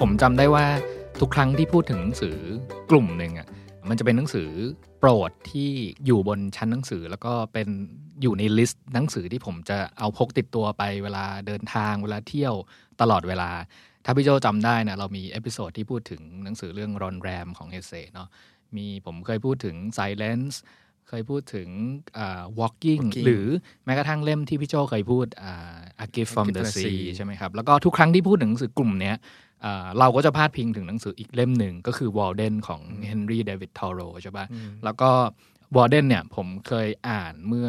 ผมจำได้ว่าทุกครั้งที่พูดถึงหนังสือกลุ่มหนึ่งอะมันจะเป็นหนังสือโปรดที่อยู่บนชั้นหนังสือ แล้วก็เป็นอยู่ใน list หนังสือที่ผมจะเอาพกติดตัวไปเวลาเดินทางเวลาเที่ยวตลอดเวลา ถ้าพี่โจจำได้นะเรามี episode ที่พูดถึงหนังสือเรื่องรอนแรมของเฮเซเนาะมีผมเคยพูดถึง Silence เคยพูดถึงอ่า walking, Walking หรือแม้กระทั่งเล่มที่พี่โจเคยพูดอ่า A Gift from A Gift the from the Sea Sea ใช่ไหมครับ แล้วก็ทุกครั้งที่พูดถึงหนังสือกลุ่มเนี้ยอ่า เราก็จะพาดพิงถึงหนังสืออีกเล่มหนึ่งก็คือวอลเดนของเฮนรี่เดวิดทอโรใช่ปะแล้วก็วอลเดนเนี่ยผมเคยอ่านเมื่อ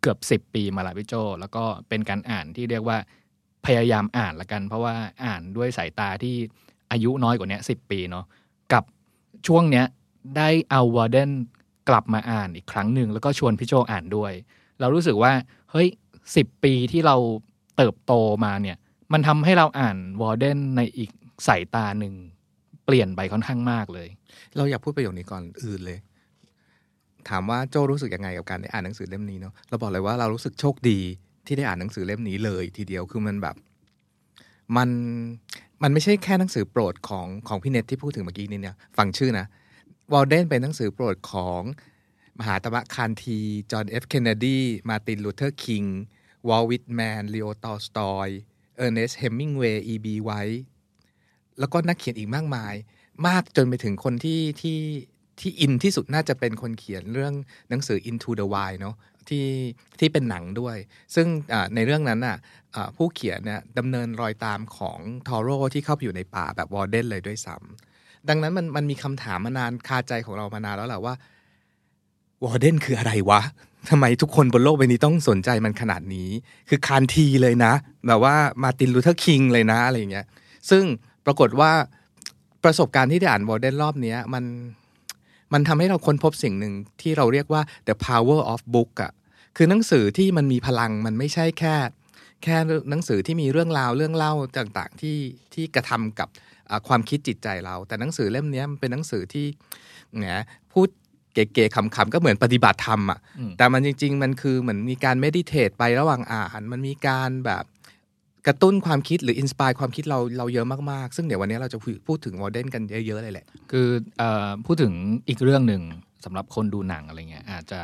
เกือบ 10 ปีมาและพี่โจ แล้วก็เป็นการอ่านที่เรียกว่าพยายามอ่านละกัน เพราะว่าอ่านด้วยสายตาที่อายุน้อยกว่าเนี้สิปีเนาะกับช่วงเนี้ยได้เอาวอลเดนกลับมาอ่านอีกครั้งหนึ่งแล้วก็ชวนพี่โจอ่านด้วย เรารู้สึกว่าเฮ้ยสิบปีที่เราเติบโตมาเนี่ย มันทำให้เราอ่านวอร์เดนในอีกสายตาหนึ่งเปลี่ยนไปค่อนข้างมากเลย เราอยากพูดประโยคนี้ก่อนอื่นเลย ถามว่าโจรู้สึกยังไงกับการได้อ่านหนังสือเล่มนี้เนาะเราบอกเลยว่าเรารู้สึกโชคดีที่ได้อ่านหนังสือเล่มนี้เลย ทีเดียวคือมันแบบ มันมันไม่ใช่แค่หนังสือโปรดของของพี่เน็ตที่พูดถึงเมื่อกี้นี้เนี่ยฟังชื่อนะวอลเดนเป็นหนังสือโปรดของมหาตมะคานธี จอห์นเอฟเคนเนดี มาร์ตินลูเธอร์คิง วอลต์ วิตแมนลีโอตอลสตอย เออร์เนสต์ เฮมมิงเวย์อีบีไวต์แล้วก็นักเขียนอีกมากมาย มากจนไปถึงคนที่ที่ที่อินที่สุดน่าจะเป็นคนเขียนเรื่องหนังสือ Into the Wild เนาะที่ที่เป็นหนังด้วย ซึ่งในเรื่องนั้นน่ะผู้เขียนเนี่ยดำเนินรอยตามของทอโร่ที่เข้าไปอยู่ในป่าแบบวอร์เดนเลยด้วยซ้ำดังนั้นมันมันมีคำถามมานานคาใจของเรามานานแล้วแหละว่าวอร์เดนคืออะไรวะ ทำไมทุกคนบนโลกใบนี้ต้องสนใจมันขนาดนี้ คือคานธีเลยนะ แบบว่ามาร์ตินลูเธอร์คิงเลยนะอะไรอย่างเงี้ย ซึ่งปรากฏว่าประสบการณ์ที่ได้อ่านวอร์เดนรอบเนี้ยมันมันทำให้เราค้นพบสิ่งหนึ่งที่เราเรียกว่า the power of book อะคือหนังสือที่มันมีพลังมันไม่ใช่แค่ แค่หนังสือที่มีเรื่องราวเรื่องเล่าต่างๆที่ที่กระทำกับความคิดจิตใจเรา แต่หนังสือเล่มนี้มันเป็นหนังสือที่แหมพูด เก๋ๆขำๆก็เหมือนปฏิบัติธรรมอะอืมแต่มันจริง ๆ มันคือเหมือนมีการ meditate ไประหว่างอ่านมันมีการแบบกระตุ้นความคิดหรือ inspire ความคิดเราเราเยอะมาก ๆ ซึ่งเดี๋ยวววันนี้เราจะพูดถึงวอลเดนกันเยอะ ๆ เลยแหละ คือเออพูดถึงอีกเรื่องหนึ่งสำหรับคนดูหนังอะไรเงี้ยอาจจะ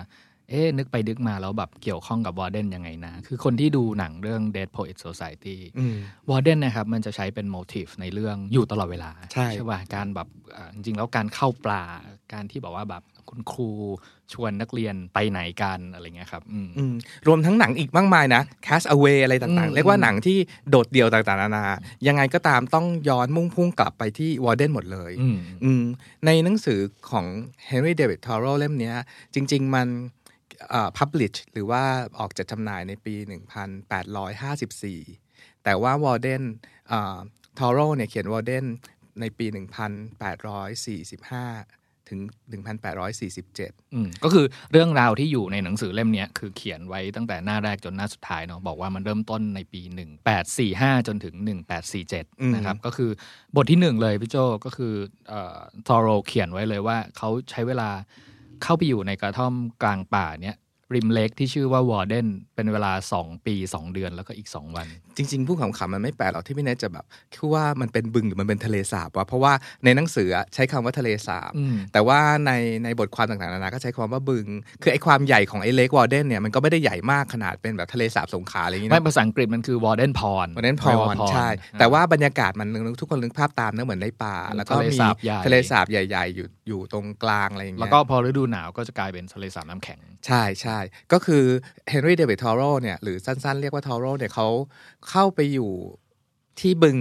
เอ๊ะนึกไปนึกมาแล้วแบบเกี่ยวข้องกับวอร์เดนยังไงนะ คือคนที่ดูหนังเรื่อง Dead Poet Society อืมวอร์เดนนะครับมันจะใช้เป็นโมทีฟในเรื่องอยู่ตลอดเวลา ใช่ป่ะการแบบอ่าจริงๆแล้วการเข้าปลาการที่บอกว่าแบบ คุณครูชวนนักเรียนไปไหนกันอะไรเงี้ยครับอืมอืมรวมทั้งหนังอีกมากมายนะ Cast Away อะไรต่างอืมๆเรียกว่าหนังที่โดดเดี่ยวต่างๆนานา ยังไงก็ตามต้องย้อนมุ่งพุ่งกลับไปที่วอร์เดนหมดเลยอืมอืมในหนังสือของ Henry David Thoreau เล่มเนี้ยจริง ๆ มันเอ่อ publish หรือว่าออกจัดจำหน่ายในปี 1854 แต่ว่าวอร์เดนทอโร่เนี่ยเขียนวอร์เดนในปี 1845 ถึง1847อืมก็คือเรื่องราวที่อยู่ในหนังสือเล่มเนี้ยคือเขียนไว้ตั้งแต่หน้าแรกจนหน้าสุดท้ายเนาะบอกว่ามันเริ่มต้นในปี 1845 จนถึงอืม1847 นะครับ ก็คือบทที่หนึ่งเลยพี่โจก็คือเอ่อทอโรเขียนไว้เลยว่าเขาใช้เวลาเข้าไปอยู่ในกระท่อมกลางป่าเนี้ย ริมเล็กที่ชื่อว่าวอร์เดนเป็นเวลา 2 ปี 2 เดือนแล้วก็อีก 2 วัน จริง ๆ ผู้ขำๆมันไม่แปลกหรอกที่พี่เนทจะแบบคิดว่ามันเป็นบึงหรือมันเป็นทะเลสาบวะเพราะว่าในหนังสืออะใช้คำว่าทะเลสาบอืมแต่ว่าในในบทความต่างๆนานาก็ใช้คำว่าบึง คือไอ้ความใหญ่ของไอ้เลกวอร์เดนเนี่ยมันก็ไม่ได้ใหญ่มากขนาดเป็นแบบทะเลสาบสงขลาอะไรอย่างเงี้ยไม่นะภาษาอังกฤษมันคือวอร์เดนพรวันนั้นพรใช่ แต่ว่าบรรยากาศมันทุกคนนึกภาพตามนะเหมือนในป่า แล้วก็ทะเลมีสาบใหญ่ทะเลสาบใหญ่ๆอยู่อยู่ตรงกลางอะไรอย่างเงี้ยแล้วก็พอฤดูหนาวก็จะกลายเป็นทะเลสาบน้ำแข็งใช่ใช่ก็คือเฮนรี่เดวิดทอโรเนี่ยหรือสั้นๆ เรียกว่าทอโรเนี่ยเขาเข้าไปอยู่ที่บึง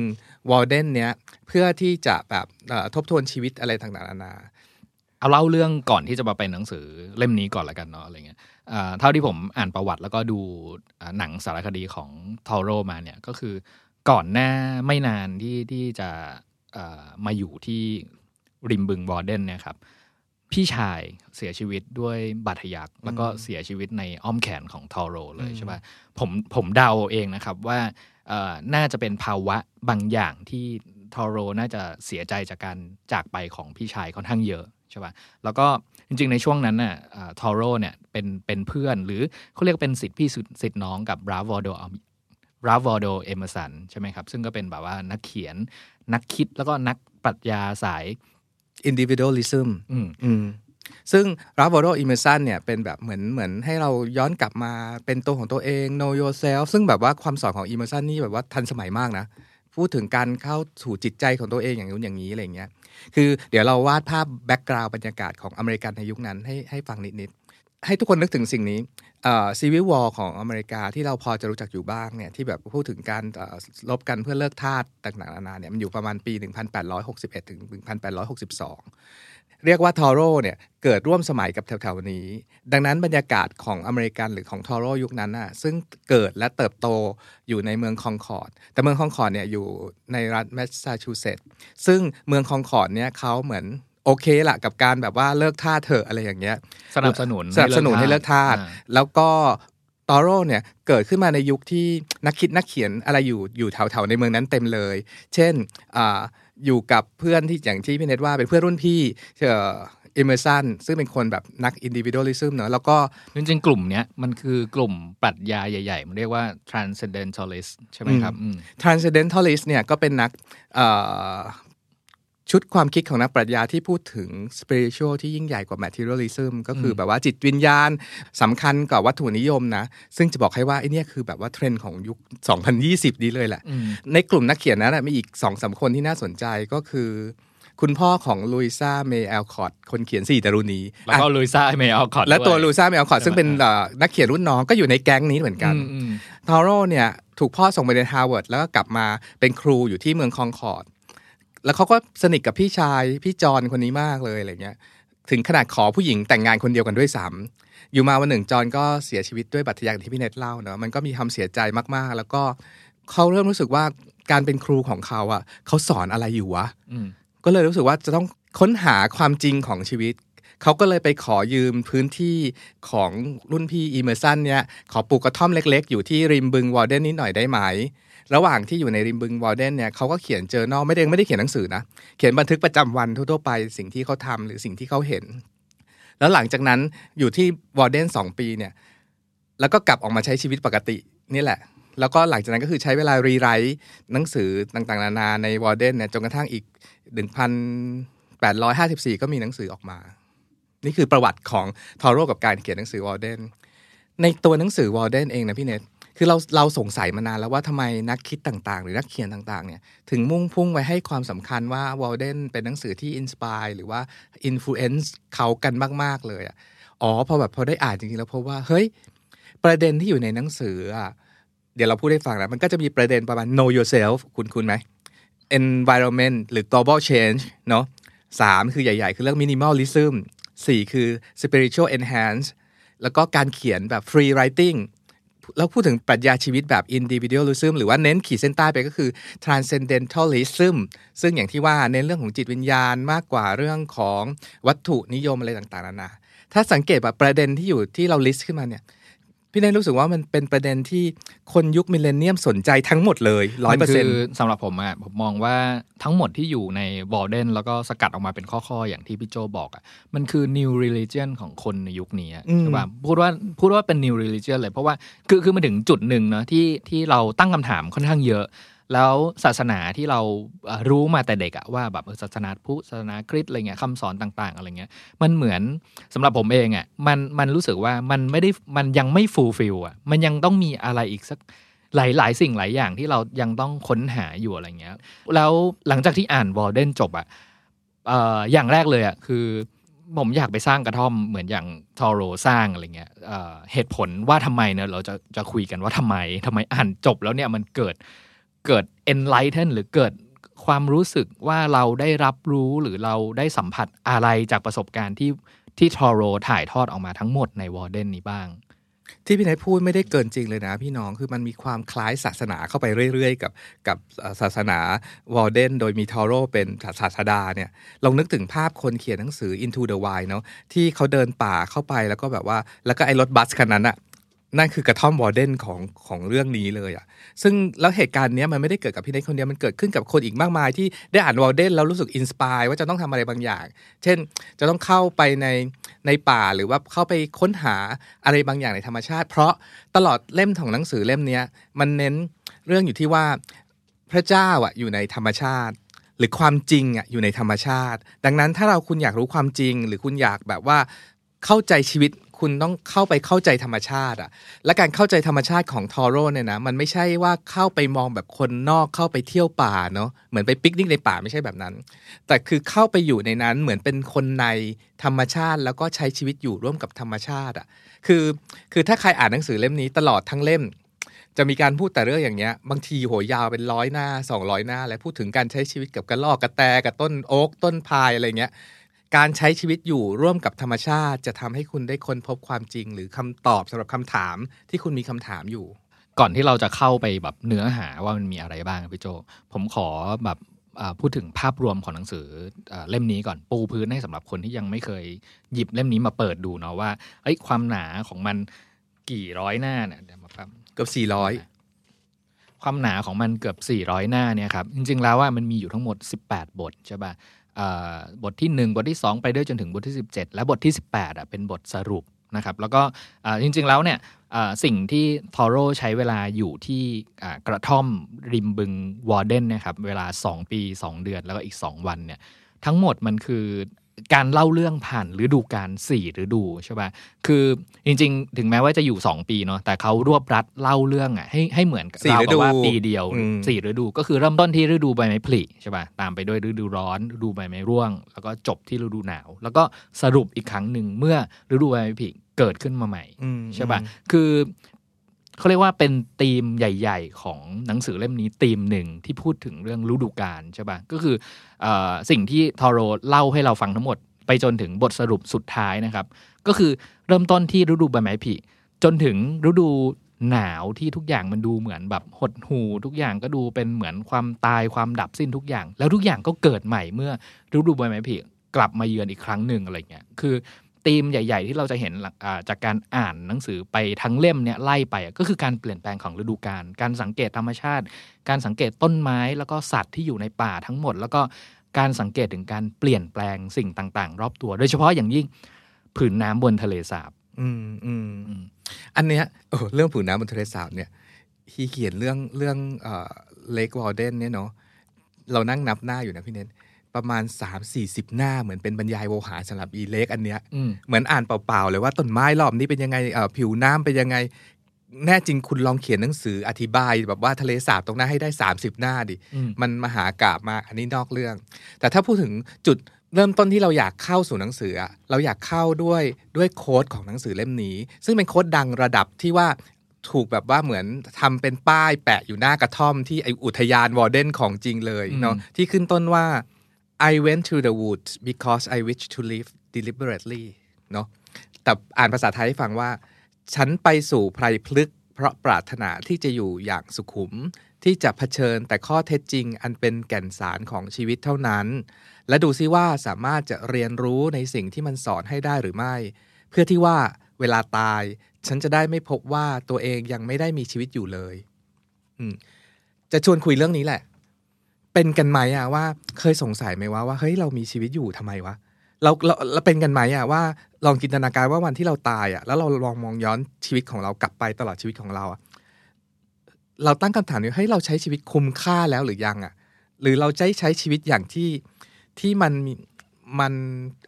วอลเดนเนี่ยเพื่อที่จะแบบทบทวนชีวิตอะไรต่างๆนานาเอาเล่าเรื่องก่อนที่จะมาเป็นหนังสือเล่มนี้ก่อนละกันเนาะอะไรเงี้ยเท่าที่ผมอ่านประวัติแล้วก็ดูหนังสารคดีของทอโรมาเนี่ยก็คือก่อนหน้าไม่นานที่ที่จะมาอยู่ที่ริมบึงวอร์เดนเนี่ยครับ พี่ชายเสียชีวิตด้วยบาดทะยักแล้วก็เสียชีวิตในอ้อมแขนของทอโรเลยใช่ปะผมผมเดาเองนะครับว่าเอ่อน่าจะเป็นภาวะบางอย่างที่ทอโรน่าจะเสียใจจากการจากไปของพี่ชายค่อนข้างเยอะใช่ปะแล้วก็จริงๆ ในช่วงนั้นน่ะทอโรเนี่ยเป็นเป็นเพื่อนหรือเขาเรียกเป็นศิษย์พี่ศิษย์น้องกับราล์ฟ วอลโด ราล์ฟ วอลโดเอเมอร์สันใช่ไหมครับ ซึ่งก็เป็นแบบว่านักเขียนนักคิดแล้วก็นักปรัชญาสาย individualism อืมอืมซึ่งราฟ a โ o อิเมซันเนี่ยเป็นแบบเหมือนเหมือนให้เราย้อนกลับมาเป็นตัวของตัวเอง know yourself ซึ่งแบบว่าคำสอนของเอเมอร์สันนี่แบบว่าทันสมัยมากนะ พูดถึงการเข้าสู่จิตใจของตัวเองอย่างนู้นอย่างนี้อะไรเงี้ย คือเดี๋ยวเราวาดภาพ background บรรยากาศของอเมริกันในยุคนั้นให้ให้ฟังนิดๆ ให้ทุกคนนึกถึงสิ่งนี้ Civil War ของอเมริกาที่เราพอจะรู้จักอยู่บ้างเนี่ยที่แบบพูดถึงการเอ่อรบกันเพื่อเลิกทาสต่างๆนานาเนี่ยมันอยู่ประมาณปี 1861 ถึง 1862 เรียกว่าทอโร่เนี่ยเกิดร่วมสมัยกับแถวๆนี้ ดังนั้นบรรยากาศของอเมริกันหรือของทอโร่ยุคนั้นน่ะซึ่งเกิดและเติบโตอยู่ในเมืองคองคอร์ด แต่เมืองคองคอร์ดเนี่ยอยู่ในรัฐแมสซาชูเซตส์ซึ่งเมืองคองคอร์ดเนี่ยเขาเหมือน โอเคละกับการแบบว่าเลิกทาสเถอะอะไรอย่างเงี้ยสนับสนุนสนับสนุนให้เลิกทาสอ่แล้วก็ทอโร่เนี่ยเกิดขึ้นมาในยุคที่นักคิดนักเขียนอะไรอยู่อยู่แถวๆในเมืองนั้นเต็มเลย เช่นอาอยู่กับเพื่อนที่อย่างที่พี่เนตว่าเป็นเพื่อนรุ่นพี่เอ่อเอเมอร์สันซึ่งเป็นคนแบบนักอินดิวิ u a ลิซึมเนอะแล้วก็จริงๆกลุ่มเนี้ยมันคือกลุ่มปรัชญาใหญ่ๆ มันเรียกว่า transcendentalist ใช่ไหมครับอืม transcendentalist เนี่ยก็เป็นนักเอ่อ ชุดความคิดของนักปรัชญาที่พูดถึง spiritual ที่ยิ่งใหญ่กว่า materialism ก็คือแบบว่าจิตวิญญาณสำคัญกว่าวัตถุนิยมนะ ซึ่งจะบอกให้ว่าไอ้เนี่ยคือแบบว่าเทรนด์ของยุค 2020 นี้เลยแหละอืมในกลุ่มนักเขียนนั้นนะมีอีกสองสามคนที่น่าสนใจก็คือคุณพ่อของลุยซ่าเมย์แอลคอร์ดคนเขียนสี่ดรุณีแล้วก็ลุยซ่าเมย์แอลคอร์ดและตัวด้วยลุยซ่าเมย์แอลคอร์ดซึ่งเป็นเอ่อนักเขียนรุ่นน้องก็อยู่ในแก๊งนี้เหมือนกันอืมอืมทอโร่เนี่ยถูกพ่อส่งไปเรียนฮาร์วาร์ดแล้วก็กลับมาเป็นครูอยู่ที่เมืองคองคอร์ด แล้วเขาก็สนิทกับพี่ชายพี่จอห์นคนนี้มากเลยอะไรเงี้ย ถึงขนาดขอผู้หญิงแต่งงานคนเดียวกันด้วยซ้ำอยู่มาวันหนึ่งจอห์นก็เสียชีวิตด้วยบาดทะยักอย่างที่พี่เน็ตเล่าเนอะมันก็มีความเสียใจมากๆ แล้วก็เขาเริ่มรู้สึกว่าการเป็นครูของเขาอะเขาสอนอะไรอยู่วะอืมก็เลยรู้สึกว่าจะต้องค้นหาความจริงของชีวิต เขาก็เลยไปขอยืมพื้นที่ของรุ่นพี่เอเมอร์สันเนี่ยขอปลูกกระท่อมเล็ก ๆ อยู่ที่ริมบึงวอร์เดนนิดหน่อยได้ไหม ระหว่างที่อยู่ในริมบึงวอร์เดนเนี่ยเขาก็เขียน journal ไม่ได้ไม่ได้เขียนหนังสือนะ เขียนบันทึกประจำวันทั่วๆไปสิ่งที่เขาทำหรือสิ่งที่เขาเห็น แล้วหลังจากนั้นอยู่ที่วอร์เดนสองปีเนี่ยแล้วก็กลับออกมาใช้ชีวิตปกตินี่แหละแล้วก็หลังจากนั้นก็คือใช้เวลา rewrite หนังสือต่างๆ นานาในวอร์เดนเนี่ยจนกระทั่งปี 1,854 ก็มีหนังสือออกมา นี่คือประวัติของทอโร่กับการเขียนหนังสือวอร์เดนในตัวหนังสือวอร์เดนเองนะพี่เนทคือเราเราสงสัยมานานแล้วว่าทำไมนักคิดต่างๆ หรือนักเขียนต่างๆเนี่ยถึงมุ่งพุ่งไปให้ความสำคัญว่าวอร์เดนเป็นหนังสือที่ inspire หรือว่า influence เขากันมากๆเลยอะอ๋อพอแบบพอได้อ่านจริงๆแล้วพบว่าเฮ้ยประเด็นที่อยู่ในหนังสืออะเดี๋ยวเราพูดให้ฟังนะมันก็จะมีประเด็นประมาณ know yourself คุณคุณไหม environment หรือ global change เนาะสามคือใหญ่ ๆ คือเรื่อง minimalism สี่คือ spiritual enhance แล้วก็การเขียนแบบ free writing แล้วพูดถึงปรัชญาชีวิตแบบ individualism หรือว่าเน้นขีดเส้นใต้ไปก็คือ transcendentalism ซึ่งอย่างที่ว่าเน้นเรื่องของจิตวิญญาณมากกว่าเรื่องของวัตถุนิยมอะไรต่างๆนานาถ้าสังเกตแบบประเด็นที่อยู่ที่เรา list ขึ้นมาเนี่ย พี่เนยรู้สึกว่ามันเป็นประเด็นที่คนยุคมิเลเนียมสนใจทั้งหมดเลยร้อยเปอร์เซ็นคืต์สำหรับผมอะผมมองว่าทั้งหมดที่อยู่ในวอลเดนแล้วก็สกัดออกมาเป็นข้อๆ อย่างที่พี่โจบอกอะมันคือ new religion ของคนในยุคนี้อะอืมใช่ป่ะพูดว่าพูดว่าเป็น new religion เลยเพราะว่าคือคือมาถึงจุดหนึ่งเนาะที่ที่เราตั้งคำถามค่อนข้างเยอะ แล้วศาสนาที่เรารู้มาแต่เด็กอะว่าแบบศาสนาพุทธศาสนาคริสต์อะไรเงี้ยคำสอนต่าง ๆ อะไรเงี้ยมันเหมือนสำหรับผมเองอะมันมันรู้สึกว่ามันไม่ได้มันยังไม่ฟูลฟิลอะมันยังต้องมีอะไรอีกสักหลายหลายสิ่งหลายอย่างที่เรายังต้องค้นหาอยู่อะไรเงี้ยแล้วหลังจากที่อ่านวอลเดนจบอะอย่างแรกเลยอะคือผมอยากไปสร้างกระท่อมเหมือนอย่างทอโรสร้างอะไรเงี้ยเหตุผลว่าทำไมเนี่ยเราจะจะคุยกันว่าทำไมทำไมอ่านจบแล้วเนี่ยมันเกิด เกิด enlighten หรือเกิดความรู้สึกว่าเราได้รับรู้หรือเราได้สัมผัสอะไรจากประสบการณ์ที่ที่ทอโรถ่ายทอดออกมาทั้งหมดในวอลเดนนี้บ้าง ที่พี่นายพูดไม่ได้เกินจริงเลยนะพี่น้องคือมันมีความคล้ายศาสนาเข้าไปเรื่อยๆ กับกับศาสนาวอลเดนโดยมีทอโรเป็นศาสดาเนี่ยลองนึกถึงภาพคนเขียนหนังสือ Into the Wild เนาะที่เขาเดินป่าเข้าไปแล้วก็แบบว่า แล้วก็ไอ้รถบัสคันนั้นอะ นั่นคือกระท่อมวอลเดนของของเรื่องนี้เลยอะซึ่งแล้วเหตุการณ์นี้มันไม่ได้เกิดกับพี่นายคนเดียว มันเกิดขึ้นกับคนอีกมากมาย ที่ได้อ่านวอลเดนแล้วรู้สึก inspire ว่าจะต้องทำอะไรบางอย่าง เช่น จะต้องเข้าไปในในป่าหรือว่าเข้าไปค้นหาอะไรบางอย่างในธรรมชาติ เพราะตลอดเล่มของหนังสือเล่มนี้มันเน้นเรื่องอยู่ที่ว่าพระเจ้าอะอยู่ในธรรมชาติหรือความจริงอะอยู่ในธรรมชาติ ดังนั้นถ้าเราคุณอยากรู้ความจริง หรือคุณอยากแบบว่าเข้าใจชีวิต คุณต้องเข้าไปเข้าใจธรรมชาติอะ และการเข้าใจธรรมชาติของทอโร่เนี่ยนะมันไม่ใช่ว่าเข้าไปมองแบบคนนอกเข้าไปเที่ยวป่าเนาะเหมือนไปปิกนิกในป่าไม่ใช่แบบนั้น แต่คือเข้าไปอยู่ในนั้นเหมือนเป็นคนในธรรมชาติ แล้วก็ใช้ชีวิตอยู่ร่วมกับธรรมชาติอะคือคือถ้าใครอ่านหนังสือเล่มนี้ตลอดทั้งเล่มจะมีการพูดแต่เรื่องอย่างเงี้ย บางทีโหยาวเป็นร้อยหน้าสองร้อยหน้า และพูดถึงการใช้ชีวิตกับกระรอกกระแตกับต้นโอ๊กต้นพายอะไรเงี้ย การใช้ชีวิตอยู่ร่วมกับธรรมชาติจะทำให้คุณได้ค้นพบความจริง หรือคำตอบสำหรับคำถามที่คุณมีคำถามอยู่ ก่อนที่เราจะเข้าไปแบบเนื้อหาว่ามันมีอะไรบ้างครับพี่โจ ผมขอแบบอ่าพูดถึงภาพรวมของหนังสืออ่าเล่มนี้ก่อนปูพื้นให้สำหรับคนที่ยังไม่เคยหยิบเล่มนี้มาเปิดดูเนาะว่าเอ้ยความหนาของมันกี่ร้อยหน้าเนี่ยเดี๋ยวมาแป๊บเกือบสี่ร้อยความหนาของมันเกือบ 400 หน้าเนี่ยครับจริงๆแล้วว่ามันมีอยู่ทั้งหมด 18 บทใช่ป่ะอ่า บทที่ 1 บทที่ 2 ไปด้วยจนถึงบทที่ 17 และบทที่ 18อะเป็นบทสรุปนะครับแล้วก็จริงๆแล้วเนี่ยสิ่งที่ทอโรใช้เวลาอยู่ที่กระท่อมริมบึงวอร์เดนนะครับเวลา 2 ปี 2 เดือนแล้วก็อีก 2 วันเนี่ยทั้งหมดมันคือ การเล่าเรื่องผ่านฤดูกาลสี่ฤดูใช่ป่ะ คือจริง ๆ ถึงแม้ว่าจะอยู่2ปีเนาะ แต่เขารวบรัดเล่าเรื่องอะให้ให้เหมือนกับสี่เราฤกัดูบว่าปีเดียวอืมสี่ฤดู ก็คือเริ่มต้นที่ฤดูใบไม้ผลิใช่ป่ะ ตามไปด้วยฤดูร้อนฤดูใบไม้ร่วง แล้วก็จบที่ฤดูหนาว แล้วก็สรุปอีกครั้งหนึ่งเมื่อฤดูใบไม้ผลิเกิดขึ้นมาใหม่อืมใช่ป่ะ คือ เขาเรียกว่าเป็นธีมใหญ่ ๆ ของหนังสือเล่มนี้ธีมหนึ่งที่พูดถึงเรื่องฤดูกาลใช่ป่ะก็คือเออสิ่งที่ทอโรเล่าให้เราฟังทั้งหมด ไปจนถึงบทสรุปสุดท้ายนะครับ ก็คือเริ่มต้นที่ฤดูใบไม้ผลิจนถึงฤดูหนาวที่ทุกอย่างมันดูเหมือนแบบหดหูทุกอย่างก็ดูเป็นเหมือนความตายความดับสิ้นทุกอย่าง แล้วทุกอย่างก็เกิดใหม่เมื่อฤดูใบไม้ผลิกลับมาเยือนอีกครั้งหนึ่งอะไรเงี้ยคือ ธีมใหญ่ๆ ที่เราจะเห็นหลังอ่าจากการอ่านหนังสือไปทั้งเล่มเนี่ยไล่ไปอะก็คือการเปลี่ยนแปลงของฤดูกาลการสังเกตธรรมชาติ การสังเกตต้นไม้แล้วก็สัตว์ที่อยู่ในป่าทั้งหมด แล้วก็การสังเกตถึงการเปลี่ยนแปลงสิ่งต่างๆ รอบตัว โดยเฉพาะอย่างยิ่งผืนน้ำบนทะเลสาบ อืมอืมอืมอันเนี้ยเออเรื่องผืนน้ำบนทะเลสาบเนี่ยฮีเขียนเรื่องเรื่องเลกวอลเดนเนี่ยเนาะเรานั่งนับหน้าอยู่นะพี่เน้น ประมาณ 3 4 0 หน้าเหมือนเป็นบรรยายโวหารสำหรับอีเล็กอันเนี้ยอืมเหมือนอ่านเปล่าๆเลยว่าต้นไม้รอบนี้เป็นยังไงเอ่อผิวน้ำเป็นยังไง แน่จริงคุณลองเขียนหนังสืออธิบาย แบบว่าทะเลสาบตรงนั้นให้ได้ 30 หน้าดิอืมมันมหากราบมากอันนี้นอกเรื่อง แต่ถ้าพูดถึงจุดเริ่มต้นที่เราอยากเข้าสู่หนังสืออะเราอยากเข้าด้วยด้วยโค้ดของหนังสือเล่มนี้ ซึ่งเป็นโค้ดดังระดับที่ว่าถูกแบบว่าเหมือนทำเป็นป้ายแปะอยู่หน้า กระท่อมที่ไออุทยานวอร์เดนของจริงเลยเนาะที่ขึ้นต้นว่า I went to the woods because I wish to live deliberately เนาะแต่อ่านภาษาไทยให้ฟังว่า ฉันไปสู่ไพรพลึกเพราะปรารถนาที่จะอยู่อย่างสุขุม ที่จะเผชิญแต่ข้อเท็จจริง อันเป็นแก่นสารของชีวิตเท่านั้น และดูซิว่าสามารถจะเรียนรู้ในสิ่งที่มันสอนให้ได้หรือไม่ เพื่อที่ว่าเวลาตาย ฉันจะได้ไม่พบว่าตัวเองยังไม่ได้มีชีวิตอยู่เลยจะชวนคุยเรื่องนี้แหละ เป็นกันไหมอะว่า เคยสงสัยไหมว่าว่าเฮ้ยเรามีชีวิตอยู่ทำไมวะเราเราเราเป็นกันไหมอะว่าลองจินตนาการว่าวันที่เราตายอะแล้วเราลองมองย้อนชีวิตของเรากลับไปตลอดชีวิตของเราอะเราตั้งคำถามว่าเฮ้ยเราใช้ชีวิตคุ้มค่าแล้วหรือยังอะ หรือเราใช้ใช้ชีวิตอย่างที่ที่มัน มีมัน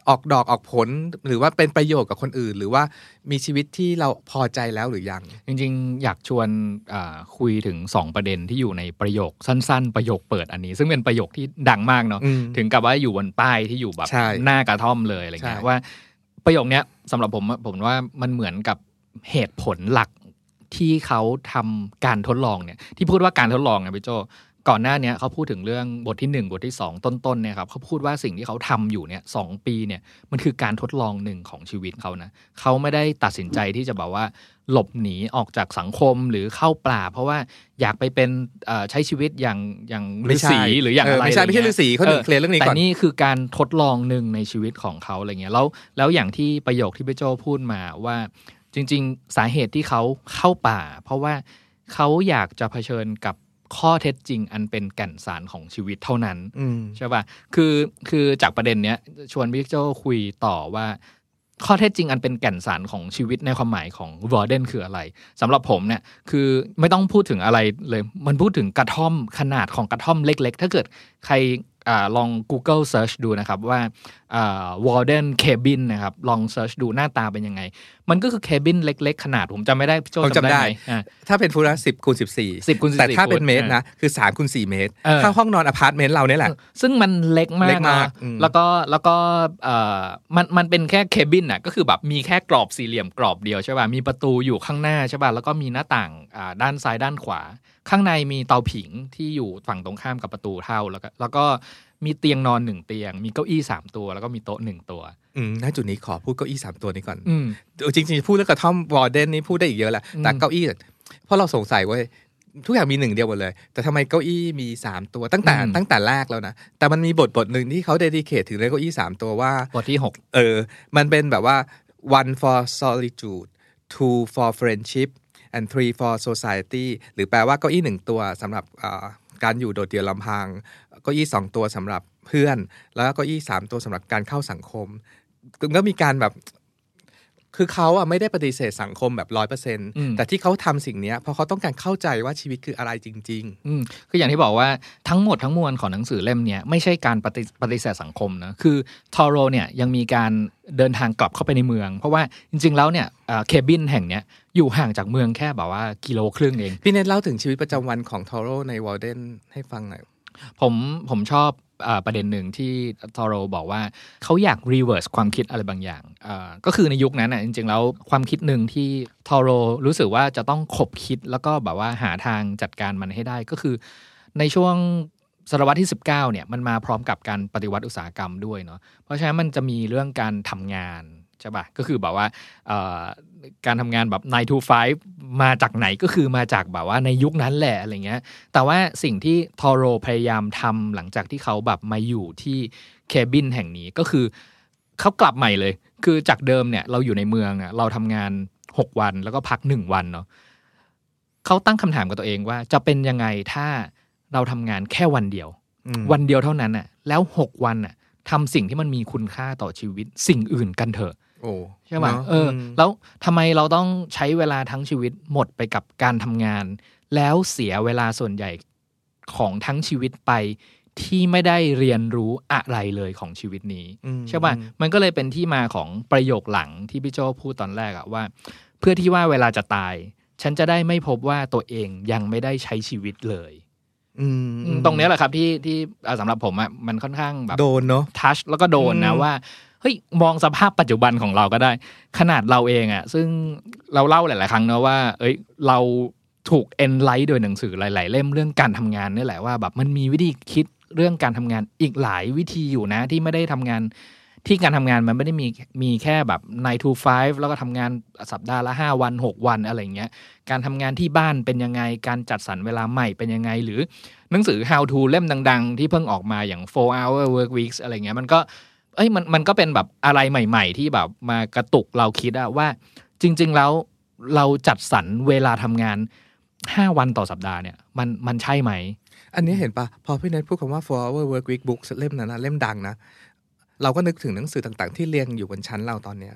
ออกดอกออกผลหรือว่าเป็นประโยชน์กับคนอื่น หรือว่ามีชีวิตที่เราพอใจแล้วหรือยัง จริง ๆ อยากชวนอ่าคุยถึง 2 ประเด็นที่อยู่ในประโยคสั้น ๆ ประโยคเปิดอันนี้ ซึ่งเป็นประโยคที่ดังมากเนาะอืมถึงกับว่าอยู่บนป้ายที่อยู่แบบใช่หน้ากระท่อมเลยอะไรเงี้ยใช่ว่าประโยคเนี้ยสำหรับผมผมว่ามันเหมือนกับเหตุผลหลักที่เขาทำการทดลองเนี่ยที่พูดว่าการทดลองไงพี่โจ ก่อนหน้าเนี้ยเขาพูดถึงเรื่องบทที่หนึ่งบทที่สองต้นๆเนี่ยครับเขาพูดว่าสิ่งที่เขาทำอยู่เนี่ยสองปีเนี่ยมันคือการทดลองหนึ่งของชีวิตเขานะเขาไม่ได้ตัดสินใจที่จะแบบว่า หลบหนีออกจากสังคมหรือเข้าป่า เพราะว่าอยากไปเป็นเอ่อใช้ชีวิตอย่างอย่างฤไม่าใช่ษีหรืออย่างอะไรเไม่ใช่ไม่ใช่อะฤางี้ยษีเขาหนึ่งเคลียร์เรื่องนี้แต่ก่อนนี่คือการทดลองหนึ่งในชีวิตของเขาอะไรเงี้ยแล้วแล้วอย่างที่ประโยคที่พี่โจพูดมาว่าจริง ๆ สาเหตุที่เขาเข้าป่า เพราะว่าเขาอยากจะเผชิญกับ ข้อเท็จจริงอันเป็นแก่นสารของชีวิตเท่านั้นอืมใช่ป่ะคือคือจากประเด็นเนี้ยชวนพี่โจคุยต่อว่า ข้อเท็จจริงอันเป็นแก่นสารของชีวิตในความหมายของวอร์เดนคืออะไรสำหรับผมเนี่ยคือไม่ต้องพูดถึงอะไรเลย มันพูดถึงกระท่อมขนาดของกระท่อมเล็ก ๆ ถ้าเกิดใคร อาลอง Google Search ดูนะครับว่าวอร์เดนเคบินนะครับ ลอง Search ดูหน้าตาเป็นยังไง มันก็คือ cabin เล็ก ๆ ขนาดผมจำไม่ได้พี่โจผมจำได้ไหมอะถ้าเป็นฟุตละสิบคูณสิบสี่10คูณ14แต่ถ้าเป็นเมตรฟุตนะ คือสามคูณสี่เมตรเออถ้าห้องนอนอพาร์ตเมนต์เราเนี่ยแหละ ซึ่งมันเล็กมากเล็กมากเนาะอืมแล้วก็แล้วก็เอ่อมันมันเป็นแค่ cabin น่ะก็คือแบบมีแค่กรอบสี่เหลี่ยมกรอบเดียวใช่ป่ะมีประตูอยู่ข้างหน้าใช่ป่ะแล้วก็มีหน้าต่างอ่าด้านซ้ายด้านขวาข้างในมีเตาผิงที่อยู่ฝั่งตรงข้ามกับประตูเท่าแล้วก็แล้วก็มีเตียงนอนหนึ่งเตียง มีเก้าอี้สามตัว แล้วก็มีโต๊ะหนึ่งตัวอืมณจุดนี้ขอพูดเก้าอี้สามตัวนี้ก่อนอืมจริงๆพูดเรื่องกระท่อมวอลเดนนี่พูดได้อีกเยอะแหละอืมแต่เก้าอี้เพราะเราสงสัยเว้ยทุกอย่างมีหนึ่งเดียวหมดเลย แต่ทำไมเก้าอี้มีสามตัวตั้งแต่ตั้งแต่แรกแล้วนะ แต่มันมีบทบทหนึ่งที่เขา dedicate ถึงเรื่องเก้าอี้สามตัวว่าบทที่หกเออ มันเป็นแบบว่า one for solitude two for friendship and three for society หรือแปลว่าเก้าอี้หนึ่งตัวสำหรับการอยู่โดดเดี่ยวลำพังเก้าอี้สองตัวสำหรับเพื่อน แล้วก็เก้าอี้สามตัวสำหรับการเข้าสังคมก็มีการแบบ คือเขาอะไม่ได้ปฏิเสธสังคมแบบร้อยเปอร์เซ็นต์อืมแต่ที่เขาทำสิ่งเนี้ยเพราะเขาต้องการเข้าใจว่าชีวิตคืออะไรจริงอืมคืออย่างที่บอกว่าทั้งหมดทั้งมวลของหนังสือเล่มเนี้ยไม่ใช่การปฏิปฏิเสธสังคมนะคือทอโรเนี่ยยังมีการเดินทางกลับเข้าไปในเมือง เพราะว่าจริง ๆ แล้วเนี่ยเคบินแห่งเนี้ยอยู่ห่างจากเมืองแค่แบบว่ากิโลครึ่งเองๆพี่เนทเล่าถึงชีวิตประจำวันของทอโรในวอลเดนให้ฟังหน่อยผมผมชอบอา ประเด็นหนึ่งที่ทอโรบอกว่าเขาอยาก reverse ความคิดอะไรบางอย่างก็คือในยุคนั้นนะจริงๆ แล้วความคิดหนึ่งที่ทอโรรู้สึกว่าจะต้องขบคิดแล้วก็แบบว่าหาทางจัดการมันให้ได้ก็คือ ในช่วงศตวรรษที่ 19เนี่ยมันมาพร้อมกับการปฏิวัติอุตสาหกรรมด้วยเนาะเพราะฉะนั้นมันจะมีเรื่องการทำงาน ใช่ปะก็คือแบบว่าเอ่อการทำงานแบบ9 to 5 มาจากไหนก็คือมาจากแบบว่าในยุคนั้นแหละอะไรเงี้ย แต่ว่าสิ่งที่ทอโรพยายามทำหลังจากที่เขาแบบมาอยู่ที่เคบินแห่งนี้ก็คือเขากลับใหม่เลย คือจากเดิมเนี่ยเราอยู่ในเมืองเนี่ยเราทำงาน 6 วันแล้วก็พักหนึ่งวันเนาะเขาตั้งคำถามกับตัวเองว่าจะเป็นยังไงถ้าเราทำงานแค่วันเดียวอืมวันเดียวเท่านั้นน่ะ แล้วหกวันน่ะทำสิ่งที่มันมีคุณค่าต่อชีวิต สิ่งอื่นกันเถอะ โอ้ใช่ไหมนะเอออ แล้วทำไมเราต้องใช้เวลาทั้งชีวิตหมดไปกับการทำงาน แล้วเสียเวลาส่วนใหญ่ของทั้งชีวิตไปที่ไม่ได้เรียนรู้อะไรเลยของชีวิตนี้อืมใช่ป่ะมันก็เลยเป็นที่มาของประโยคหลังที่พี่โจพูดตอนแรกอะว่า เพื่อที่ว่าเวลาจะตาย ฉันจะได้ไม่พบว่าตัวเองยังไม่ได้ใช้ชีวิตเลยอืมอืมตรงเนี้ยแหละครับที่ที่อ่าสำหรับผมอะมันค่อนข้างแบบโดนเนาะทัชแล้วก็โดนนะอืมว่า เฮ้ยมองสภาพปัจจุบันของเราก็ได้ ขนาดเราเองอะซึ่งเราเล่าหลาย ๆ ครั้งเนอะว่า เอ้ย เราถูกเอ็นไลท์โดยหนังสือหลาย ๆ เล่มเรื่องการทำงานนี่แหละว่าแบบมันมีวิธีคิดเรื่องการทำงานอีกหลายวิธีอยู่นะที่ไม่ได้ทำงานที่การทำงานมันไม่ได้มีมีแค่แบบ9 to 5 แล้วก็ทำงานสัปดาห์ละ 5 วัน 6 วันอะไรเงี้ย การทำงานที่บ้านเป็นยังไง การจัดสรรเวลาใหม่เป็นยังไง หรือหนังสือ how to เล่มดัง ๆ ที่เพิ่งออกมาอย่าง 4 hour work weeks อะไรเงี้ยมันก็ เอ้ยมันมันก็เป็นแบบอะไรใหม่ ๆ ที่แบบมากระตุกเราคิดอะว่า จริง ๆ แล้วเราจัดสรรเวลาทำงาน5วันต่อสัปดาห์เนี่ย มันมันใช่ไหม อันนี้เห็นปะพอพี่เนทพูดคำว่า four hour work week book เล่มนั้นนะเล่มดังนะ เราก็นึกถึงหนังสือต่างๆ ที่เรียงอยู่บนชั้นเราตอนเนี้ย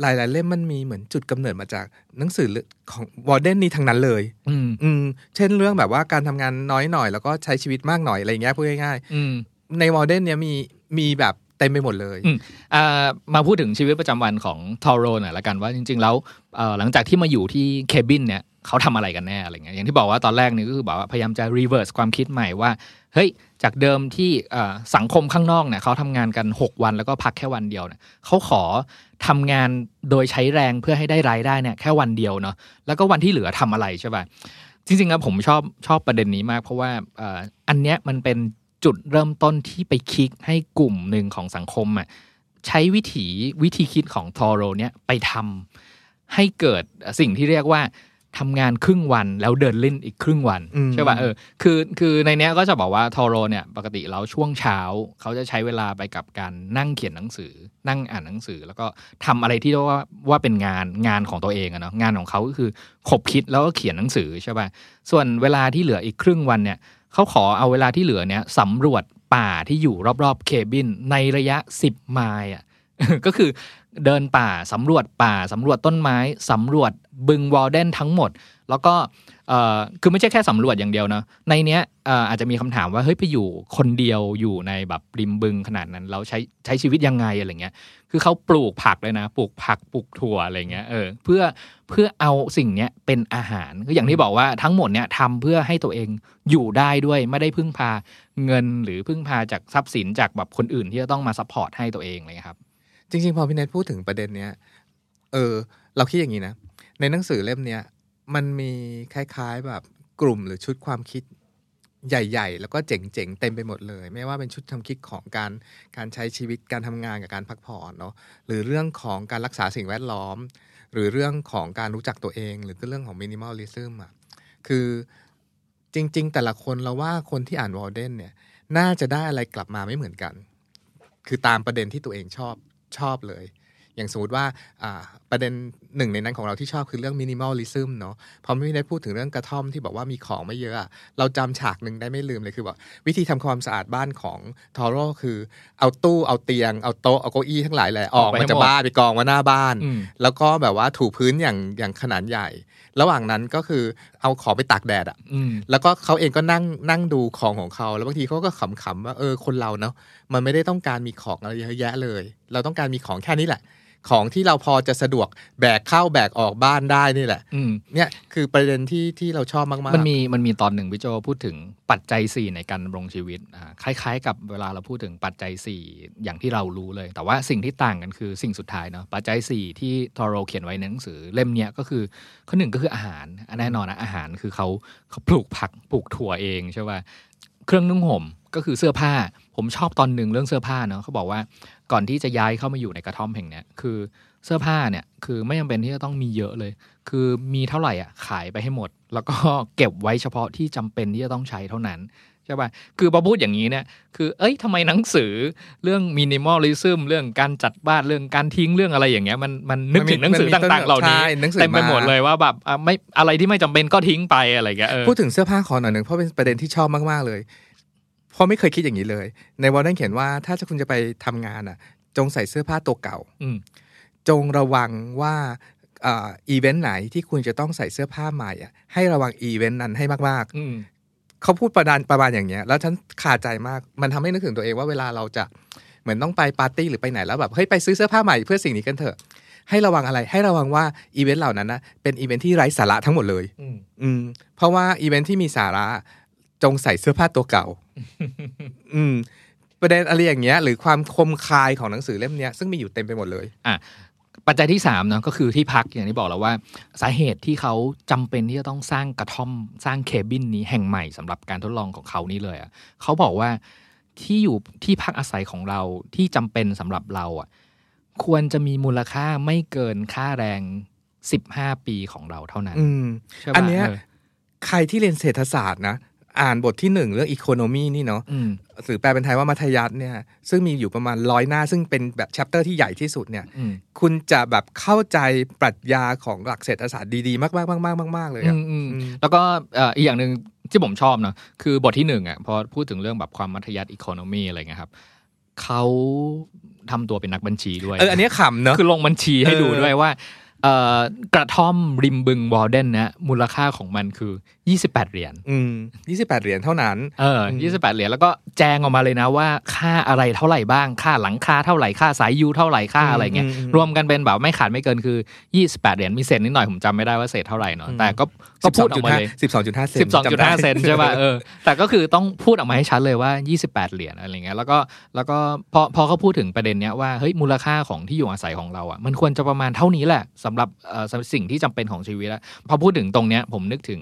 หลายๆเล่มมันมีเหมือนจุดกำเนิดมาจากหนังสือของวอร์เดนนี่ทั้งนั้นเลยอืมอืมเช่นเรื่องแบบว่าการทำงานน้อยหน่อย แล้วก็ใช้ชีวิตมากหน่อยอะไรเงี้ยพูดง่ายอืมๆในวอร์เดนเนี้ยมีมีแบบ เต็มไปหมดเลยอืมอ่ามาพูดถึงชีวิตประจำวันของทอโรหน่อยละกันว่าจริง ๆ แล้วหลังจากที่มาอยู่ที่ cabin เนี่ยเขาทำอะไรกันแน่อะไรเงี้ยอย่างที่บอกว่าตอนแรกนี่ก็คือบอกว่าพยายามจะ reverse ความคิดใหม่ว่าเฮ้ยจากเดิมที่สังคมข้างนอกเนี่ยเขาทำงานกัน 6 วันแล้วก็พักแค่วันเดียวเนี่ยเขาขอทำงานโดยใช้แรงเพื่อให้ได้รายได้เนี่ยแค่วันเดียวเนาะแล้วก็วันที่เหลือทำอะไรใช่ป่ะจริงๆแล้วผมชอบชอบประเด็นนี้มาก เพราะว่าอ่ออันเนี้ยมันเป็น จุดเริ่มต้นที่ไปคลิกให้กลุ่มหนึ่งของสังคมอะใช้วิถีวิธีคิดของทอโรเนี่ยไปทำให้เกิดสิ่งที่เรียกว่าทำงานครึ่งวันแล้วเดินเล่นอีกครึ่งวันอืมใช่ป่ะเออคือคือในเนี้ยก็จะบอกว่าทอโรเนี่ยปกติแล้วช่วงเช้า เขาจะใช้เวลาไปกับการนั่งเขียนหนังสือ นั่งอ่านหนังสือ แล้วก็ทำอะไรที่เรียกว่าว่าเป็นงานงานของตัวเองอะเนาะงานของเขาก็คือขบคิดแล้วก็เขียนหนังสือใช่ป่ะส่วนเวลาที่เหลืออีกครึ่งวันเนี่ย เขาขอเอาเวลาที่เหลือเนี่ยสำรวจป่าที่อยู่รอบๆเคบินในระยะ 10 ไมล์อะก็คือเดินป่าสำรวจป่าสำรวจต้นไม้สำรวจบึงวอลเดนทั้งหมด แล้วก็เออคือไม่ใช่แค่สำรวจอย่างเดียวนะในเนี้ยอออาจจะมีคำถามว่าเฮ้ยไปอยู่คนเดียวอยู่ในแบบริมบึงขนาดนั้นเราใช้ใช้ชีวิตยังไงอะไรเงี้ย คือเขาปลูกผักเลยนะ ปลูกผักปลูกถั่วอะไรเงี้ยเออเพื่อเพื่อเอาสิ่งเนี้ยเป็นอาหารก็อย่างที่บอกว่าทั้งหมดเนี้ยทำเพื่อให้ตัวเองอยู่ได้ด้วยไม่ได้พึ่งพาเงินหรือพึ่งพาจากทรัพย์สินจากแบบคนอื่นที่จะต้องมา support ให้ตัวเองอะไรเลยครับ จริง ๆ พอพี่เนทพูดถึงประเด็นเนี้ยเออ เราคิดอย่างนี้นะ ในหนังสือเล่มเนี้ยมันมีคล้าย ๆแบบกลุ่มหรือชุดความคิด ใหญ่ ๆ แล้วก็เจ๋งๆ เต็มไปหมดเลย ไม่ว่าเป็นชุดความคิดของการการใช้ชีวิตการทำงานกับการพักผ่อนเนาะหรือเรื่องของการรักษาสิ่งแวดล้อม หรือเรื่องของการรู้จักตัวเอง หรือก็เรื่องของ minimalism อะคือจริง ๆ แต่ละคนเราว่าคนที่อ่านวอลเดนเนี่ยน่าจะได้อะไรกลับมาไม่เหมือนกัน คือตามประเด็นที่ตัวเองชอบชอบเลย อย่างสมมติว่าอ่าประเด็นหนึ่งในนั้นของเราที่ชอบคือเรื่อง minimalism เนาะพอไม่ได้พูดถึงเรื่องกระท่อมที่บอกว่ามีของไม่เยอะอะเราจำฉากหนึ่งได้ไม่ลืมเลยคือบอกวิธีทำความสะอาดบ้านของทอโร่คือเอาตู้เอาเตียงเอาโต๊ะเอาเก้าอี้ทั้งหลายแหละออกออกไปมาให้จากหมดบ้านไปกองไว้หน้าบ้านอืมแล้วก็แบบว่าถูพื้นอย่างอย่างขนาดใหญ่ ระหว่างนั้นก็คือเอาของไปตากแดดอะอืมแล้วก็เขาเองก็นั่งนั่งดูของของเขา แล้วบางทีเขาก็ขำๆว่าเออคนเราเนาะมันไม่ได้ต้องการมีของอะไรเยอะแยะเลย เราต้องการมีของแค่นี้แหละ ของที่เราพอจะสะดวกแบกเข้าแบกออกบ้านได้นี่แหละอืมเนี่ยคือประเด็นที่ที่เราชอบมากๆ มันมีมันมีตอนหนึ่งพี่โจพูดถึงปัจจัย 4 ในการดำรงชีวิตอ่าคล้าย ๆ กับเวลาเราพูดถึงปัจจัย 4 อย่างที่เรารู้เลย แต่ว่าสิ่งที่ต่างกันคือสิ่งสุดท้ายเนาะปัจจัย 4 ที่ทอโรเขียนไว้ในหนังสือเล่มเนี้ยก็คือข้อหนึ่งก็คืออาหารอะแน่นอนนะอาหารคือเขาเขาปลูกผักปลูกถั่วเองใช่ป่ะเครื่องนุ่งห่มก็คือเสื้อผ้า ผมชอบตอนหนึ่งเรื่องเสื้อผ้าเนาะเขาบอกว่า ก่อนที่จะย้ายเข้ามาอยู่ในกระท่อมแห่งเนี้ยคือเสื้อผ้าเนี่ยคือไม่จำเป็นที่จะต้องมีเยอะเลย คือมีเท่าไหร่อะขายไปให้หมด แล้วก็เก็บไว้เฉพาะที่จำเป็นที่จะต้องใช้เท่านั้นใช่ป่ะคือพอพูดอย่างนี้เนี่ยคือเอ้ยทำไมหนังสือเรื่องมินิมอลลิซึมเรื่องการจัดบ้านเรื่องการทิ้งเรื่องอะไรอย่างเงี้ยมันมันนึกถึงหนังสือต่างๆเหล่านี้ใช่หนังสือเต็มไปหมดาเลยว่าแบบอะไม่อะไรที่ไม่จำเป็นก็ทิ้งไปอะไรอย่างเงี้ยเออพูดถึงเสื้อผ้าขอหน่อยหนึ่งเพราะเป็นประเด็นที่ชอบมากๆเลยเพราะไม่เคยคิดอย่างนี้เลย ในวอลเดนเขียนว่าถ้าจะคุณจะไปทำงานอะ จงใส่เสื้อผ้าตัวเก่าอืมจงระวังว่าอ่าอีเวนต์ไหนที่คุณจะต้องใส่เสื้อผ้าใหม่อะให้ระวังอีเวนต์นั้นให้มากอืมๆเขาพูดประดานประมาณอย่างเงี้ย แล้วฉันขาดใจมาก มันทำให้นึกถึงตัวเองว่าเวลาเราจะเหมือนต้องไปปาร์ตี้หรือไปไหนแล้วแบบเฮ้ยไปซื้อเสื้อผ้าใหม่เพื่อสิ่งนี้กันเถอะ ให้ระวังอะไรให้ระวังว่าอีเวนต์เหล่านั้นนะเป็นอีเวนต์ที่ไร้สาระทั้งหมดเลย อืมอืมเพราะว่าอีเวนต์ที่มีสาระ จงใส่เสื้อผ้าตัวเก่า อืม ประเด็นอะไรอย่างเงี้ย หรือความคมคายของหนังสือเล่มเนี้ยซึ่งมีอยู่เต็มไปหมดเลยปัจจัยที่3เนาะก็คือที่พักอย่างที่บอกแล้วว่า สาเหตุที่เขาจำเป็นที่จะต้องสร้างกระท่อม สร้าง cabin นี้แห่งใหม่สำหรับการทดลองของเขานี่เลยอะ่ะเขาบอกว่าที่อยู่ที่พักอาศัยของเราที่จำเป็นสำหรับเราอะ่ะควรจะมีมูลค่าไม่เกินค่าแรง15ปีของเราเท่านั้นอืมใช่ปะอันเนี้ยเออใครที่เรียนเศรษฐศาสตร์นะ อ่านบทที่หนึ่งเรื่องอีโคโนมีนี่เนาะอืมหรือแปลเป็นไทยว่ามัธยัสถ์เนี่ย ซึ่งมีอยู่ประมาณร้อยหน้า ซึ่งเป็นแบบ chapter ที่ใหญ่ที่สุดเนี่ยอืมคุณจะแบบเข้าใจปรัชญาของหลักเศรษฐศาสตร์ดีๆ มากๆมากๆมากๆเลยอือะมอืมอืมแล้วก็เอ่ออีกอย่างหนึ่งที่ผมชอบเนาะคือบทที่หนึ่งอะพอพูดถึงเรื่องแบบความมัธยัสถ์อีโคโนมีอะไรเงี้ยครับเขาทำตัวเป็นนักบัญชีด้วยเอออันเนี้ยขำเนาะคือลงบัญชีให้ดูเออด้วยว่าเอ่อ กระท่อมริมบึงวอลเดนนะมูลค่าของมันคือ 28 เหรียญอืมยี่สิบแปดเหรียญเท่านั้น เออ28เหรียญแล้วก็แจงออกมาเลยนะว่าค่าอะไรเท่าไหร่บ้าง ค่าหลังคาเท่าไหร่ ค่าสายยูเท่าไหร่ ค่าอะไรเงี้ยอืมอืมรวมกันเป็นแบบไม่ขาดไม่เกินคือ 28 เหรียญ มีเศษนิดหน่อยผมจำไม่ได้ว่าเศษเท่าไหร่เนาะอืมแต่ก็ ก็พูดออกมาเลยสิบสองจุดห้าเซนสิบสองจุดห้าเซนใช่ป่ะเออแต่ก็คือต้องพูดออกมาให้ชัดเลยว่า28เหรียญอะไรเงี้ยแล้วก็แล้วก็พอพอเขาพูดถึงประเด็นเนี้ยว่าเฮ้ยมูลค่าของที่อยู่อาศัยของเราอะมันควรจะประมาณเท่านี้แหละสำหรับเอ่อสิ่งที่จำเป็นของชีวิตแล้วพอพูดถึงตรงเนี้ยผมนึกถึง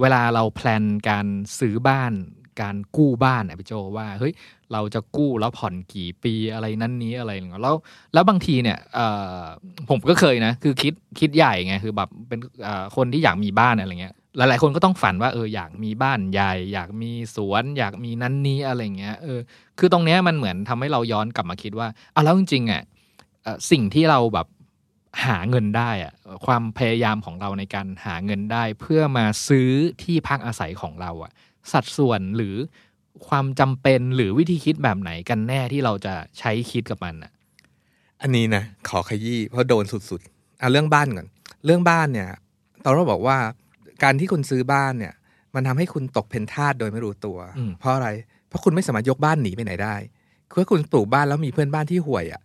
เวลาเราแพลนการซื้อบ้านการกู้บ้านอะพี่โจว่าเฮ้ย เราจะกู้แล้วผ่อนกี่ปีอะไรนั้นนี้อะไรอย่างเงี้ยแล้วแล้วบางทีเนี่ยผมก็เคยนะ คือคิดคิดใหญ่ไงคือแบบเป็นคนที่อยากมีบ้านอะไรเงี้ยหลาย ๆ คนก็ต้องฝันว่าเอออยากมีบ้านใหญ่ อยากมีสวน อยากมีนั้นนี้อะไรเงี้ยเออคือตรงเนี้ยมันเหมือนทำให้เราย้อนกลับมาคิดว่าอะแล้วจริงๆอะเอ่อสิ่งที่เราแบบหาเงินได้อะความพยายามของเราในการหาเงินได้ เพื่อมาซื้อที่พักอาศัยของเราอะสัดส่วนหรือ ความจำเป็นหรือวิธีคิดแบบไหนกันแน่ที่เราจะใช้คิดกับมันอะอันนี้นะขอขยี้เพราะโดนสุดๆเอาเรื่องบ้านก่อน เรื่องบ้านเนี่ยตอนเราบอกว่าการที่คุณซื้อบ้านเนี่ย มันทำให้คุณตกเป็นทาสโดยไม่รู้ตัวอืมเพราะอะไร เพราะคุณไม่สามารถยกบ้านหนีไปไหนได้คือถ้าคุณปลูกบ้านแล้วมีเพื่อนบ้านที่ห่วยอะ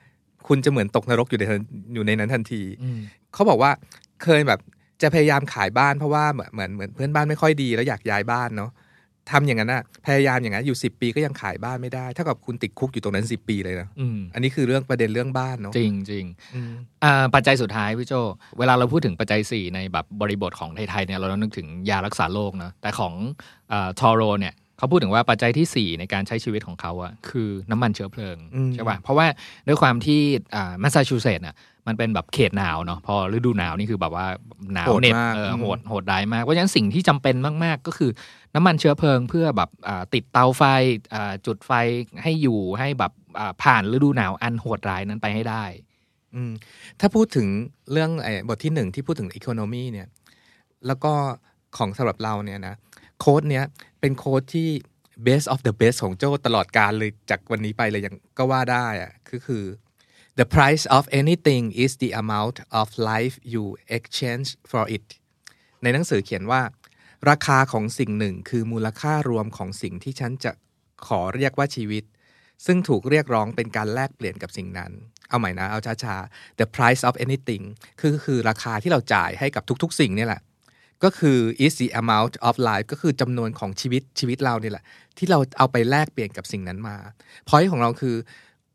คุณจะเหมือนตกนรกอยู่ในทันอยู่ในนั้นทันทีอืมเขาบอกว่าเคยแบบจะพยายามขายบ้านเพราะว่าเหมือนเหมือนเหมือนเพื่อนบ้านไม่ค่อยดีแล้วอยากย้ายบ้านเนาะ ทำอย่างนั้นอะพยายามอย่างนั้นอยู่สิปีก็ยังขายบ้านไม่ได้เท่ากับคุณติดคุกอยู่ตรงนั้นสิปีเลยนะอืมอันนี้คือเรื่องประเด็นเรื่องบ้านเนาะจริงจริงอืมอ่าปัจจัยสุดท้ายพี่โจเวลาเราพูดถึงปัจจัย 4 ในแบบบริบทของไทยๆเนี่ยเราต้องนึกถึงยารักษาโรคนะแต่ของทอโรเนี่ย เขาพูดถึงว่าปัจจัยที่ 4 ในการใช้ชีวิตของเขาอะคือน้ำมันเชื้อเพลิงอืมใช่ป่ะเพราะว่าด้วยความที่อ่าแมสซาชูเซตส์น่ะมันเป็นแบบเขตหนาวเนาะพอฤดูหนาวนี่คือแบบว่าหนาวโหดเหน็บมากเอออืมโหดโหดร้ายมาก เพราะฉะนั้นสิ่งที่จำเป็นมาก ๆ ก็คือน้ำมันเชื้อเพลิงเพื่อแบบอ่าติดเตาไฟอ่าจุดไฟให้อยู่ให้แบบอ่าผ่านฤดูหนาวอันโหดร้ายนั้นไปให้ได้อืมถ้าพูดถึงเรื่องไอ้บทที่หนึ่งที่พูดถึงอีโคโนมีเนี่ย แล้วก็ของสำหรับเราเนี่ยนะ โค้ดเนี้ยเป็นโค้ดที่ best of the best ของโจ้ตลอดการเลยจากวันนี้ไปเลยยังก็ว่าได้อะคือคือ the price of anything is the amount of life you exchange for it ในหนังสือเขียนว่า ราคาของสิ่งหนึ่งคือมูลค่ารวมของสิ่งที่ฉันจะขอเรียกว่าชีวิต ซึ่งถูกเรียกร้องเป็นการแลกเปลี่ยนกับสิ่งนั้น เอาใหม่นะ เอาช้าๆ the price of anything คือคือราคาที่เราจ่ายให้กับทุกๆ สิ่งเนี่ยแหละ ก็คือ is the amount of life ก็คือจำนวนของชีวิตชีวิตเราเนี่ยแหละ ที่เราเอาไปแลกเปลี่ยนกับสิ่งนั้นมาพอยของเราคือ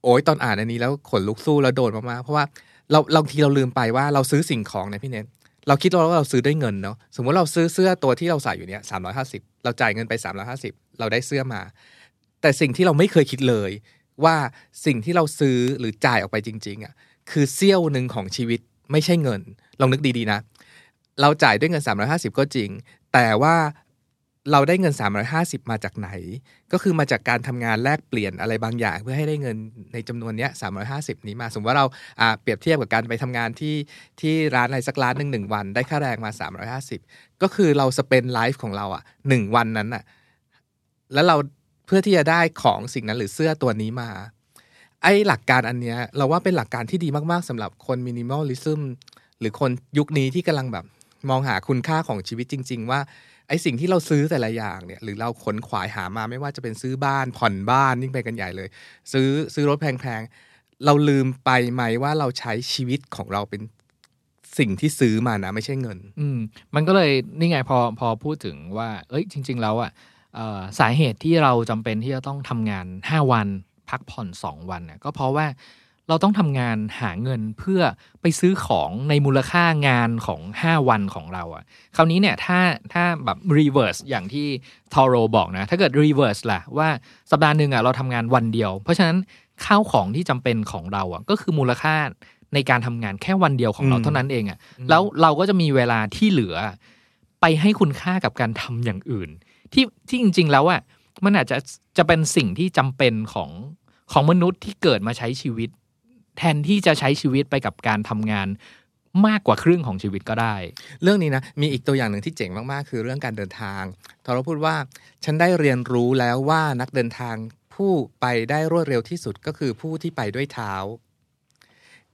โอ้ยตอนอ่านอันนี้แล้วขนลุกสู้แล้วโดนมากๆเพราะว่าเราบางทีเราลืมไปว่าเราซื้อสิ่งของนี่ยพี่เนทเราคิดว่าเราซื้อด้วยเงินเนาะสมมติเราซื้อเสื้อตัวที่เราใส่อยู่เนี่ยสามร้อยห้าสิบเราจ่ายเงินไปสามร้อยห้าสิบเราได้เสื้อมา แต่สิ่งที่เราไม่เคยคิดเลย ว่าสิ่งที่เราซื้อหรือจ่ายออกไปจริง ๆอะคือเสี้ยวหนึ่งของชีวิตไม่ใช่เงิน ลองนึกดีๆนะ เราจ่ายด้วยเงิน 350 ก็จริง แต่ว่าเราได้เงิน 350 มาจากไหน ก็คือมาจากการทำงานแลกเปลี่ยนอะไรบางอย่าง เพื่อให้ได้เงินในจำนวนเนี้ย350 นี้มา สมมติว่าเราเปรียบเทียบกับการไปทำงานที่ที่ร้านอะไรสักร้านหนึ่งหนึ่งวัน ได้ค่าแรงมา 350 ก็คือเรา spend life ของเราอะหนึ่งวันนั้นอะแล้วเราเพื่อที่จะได้ของสิ่งนั้นหรือเสื้อตัวนี้มา ไอ้หลักการอันเนี้ยเราว่าเป็นหลักการที่ดีมากๆสำหรับคน minimalism หรือคนยุคนี้ที่กำลังแบบ มองหาคุณค่าของชีวิตจริง ๆ ว่าไอ้สิ่งที่เราซื้อแต่ละอย่างเนี่ยหรือเราขวนขวายหามาไม่ว่าจะเป็นซื้อบ้านผ่อนบ้านยิ่งไปกันใหญ่เลย ซื้อซื้อรถแพงๆเราลืมไปไหมว่าเราใช้ชีวิตของเราเป็นสิ่งที่ซื้อมานะไม่ใช่เงิน อืมมันก็เลยนี่ไงพอพอพูดถึงว่า เอ้ยจริง ๆ แล้วอะเอ่อสาเหตุที่เราจำเป็นที่จะต้องทำงาน 5 วัน พักผ่อน 2 วันเนี่ยก็เพราะว่า เราต้องทำงานหาเงินเพื่อไปซื้อของในมูลค่างานของ 5 วันของเราอะ่ะคราวนี้เนี่ยถ้าถ้าแบบ reverse อย่างที่ทอโรบอกนะ ถ้าเกิด reverse ล่ะว่าสัปดาห์หนึ่งอะ่ะเราทำงานวันเดียว เพราะฉะนั้นข้าวของที่จำเป็นของเราอะ่ะก็คือมูลค่าในการทำงานแค่วันเดียวของเราอืมเท่านั้นเองอะ่ะแล้วเราก็จะมีเวลาที่เหลือ ไปให้คุณค่ากับการทำอย่างอื่น ที่ที่จริง ๆ แล้วอะ่ะมันอาจจะจะเป็นสิ่งที่จำเป็นของของมนุษย์ที่เกิดมาใช้ชีวิต แทนที่จะใช้ชีวิตไปกับการทำงานมากกว่าครึ่งของชีวิตก็ได้ เรื่องนี้นะ มีอีกตัวอย่างหนึ่งที่เจ๋งมากๆ คือเรื่องการเดินทางทอราพูดว่า ฉันได้เรียนรู้แล้วว่านักเดินทางผู้ไปได้รวดเร็วที่สุดก็คือผู้ที่ไปด้วยเท้า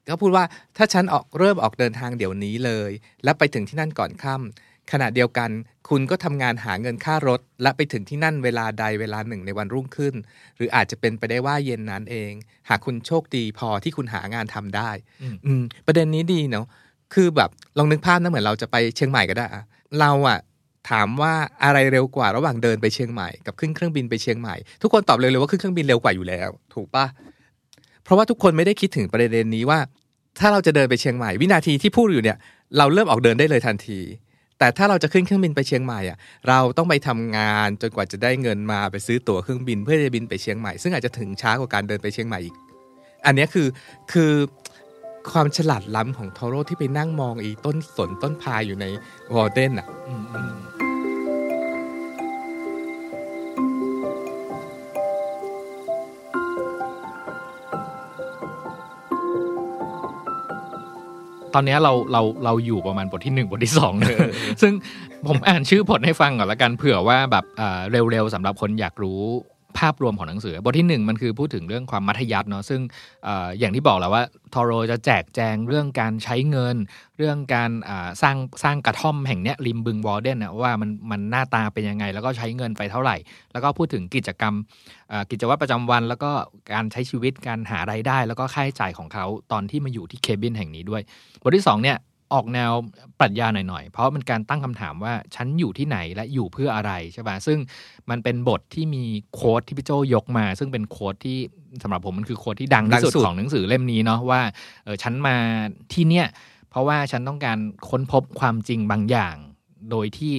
ก็พูดว่าถ้าฉันออกเริ่มออกเดินทางเดี๋ยวนี้เลย และไปถึงที่นั่นก่อนค่ำ ขณะเดียวกัน คุณก็ทำงานหาเงินค่ารถ และไปถึงที่นั่นเวลาใดเวลาหนึ่งในวันรุ่งขึ้น หรืออาจจะเป็นไปได้ว่าเย็นนั้นเอง หากคุณโชคดีพอที่คุณหางานทำได้อืมอืมประเด็นนี้ดีเนาะคือแบบลองนึกภาพนะเหมือนเราจะไปเชียงใหม่ก็ได้อะเราอะถามว่าอะไรเร็วกว่าระหว่างเดินไปเชียงใหม่กับขึ้นเครื่องบินไปเชียงใหม่ ทุกคนตอบเร็วๆว่าขึ้นเครื่องบินเร็วกว่าอยู่แล้ว ถูกปะเพราะว่าทุกคนไม่ได้คิดถึงประเด็นนี้ว่า ถ้าเราจะเดินไปเชียงใหม่ วินาทีที่พูดอยู่เนี่ย เราเริ่มออกเดินได้เลยทันที แต่ถ้าเราจะขึ้นเครื่องบินไปเชียงใหม่อะเราต้องไปทำงานจนกว่าจะได้เงินมาไปซื้อตั๋วเครื่องบินเพื่อจะบินไปเชียงใหม่ ซึ่งอาจจะถึงช้ากว่าการเดินไปเชียงใหม่อีก อันนี้คือคือความฉลาดล้ำของทอโร่ที่ไปนั่งมองอีต้นสนต้นพายอยู่ในวอร์เดนอะ ตอนเนี้ยเราเราเราอยู่ประมาณบทที่หนึ่งบทที่สองเลยซึ่งผมอ่านชื่อบทให้ฟังก่อนละกันเผื่อว่าแบบอ่าเร็วๆสำหรับคนอยากรู้ ภาพรวมของหนังสือบทที่หนึ่งมันคือพูดถึงเรื่องความมัธยัสถ์เนาะซึ่งออย่างที่บอกแล้วว่าทอโรจะแจกแจงเรื่องการใช้เงิน เรื่องการสร้างสร้างกระท่อมแห่งเนี้ยริมบึงวอร์เดนนะว่ามันมันหน้าตาเป็นยังไง แล้วก็ใช้เงินไปเท่าไหร่ แล้วก็พูดถึงกิจกรรมกิจวัตรประจำวัน แล้วก็การใช้ชีวิตการหารายได้ แล้วก็ค่าใช้จ่ายของเขาตอนที่มาอยู่ที่เคบินแห่งนี้ด้วย บทที่สองเนี่ย ออกแนวปรัชญาหน่อยๆ เพราะมันการตั้งคำถามว่าฉันอยู่ที่ไหนและอยู่เพื่ออะไรใช่ป่ะซึ่งมันเป็นบทที่มีโค้ดที่พี่โจยกมา ซึ่งเป็นโค้ดที่สำหรับผมมันคือโค้ดที่ดังที่สุดดังสุดของหนังสือเล่มนี้เนาะว่าเออฉันมาที่เนี่ยเพราะว่าฉันต้องการค้นพบความจริงบางอย่าง โดยที่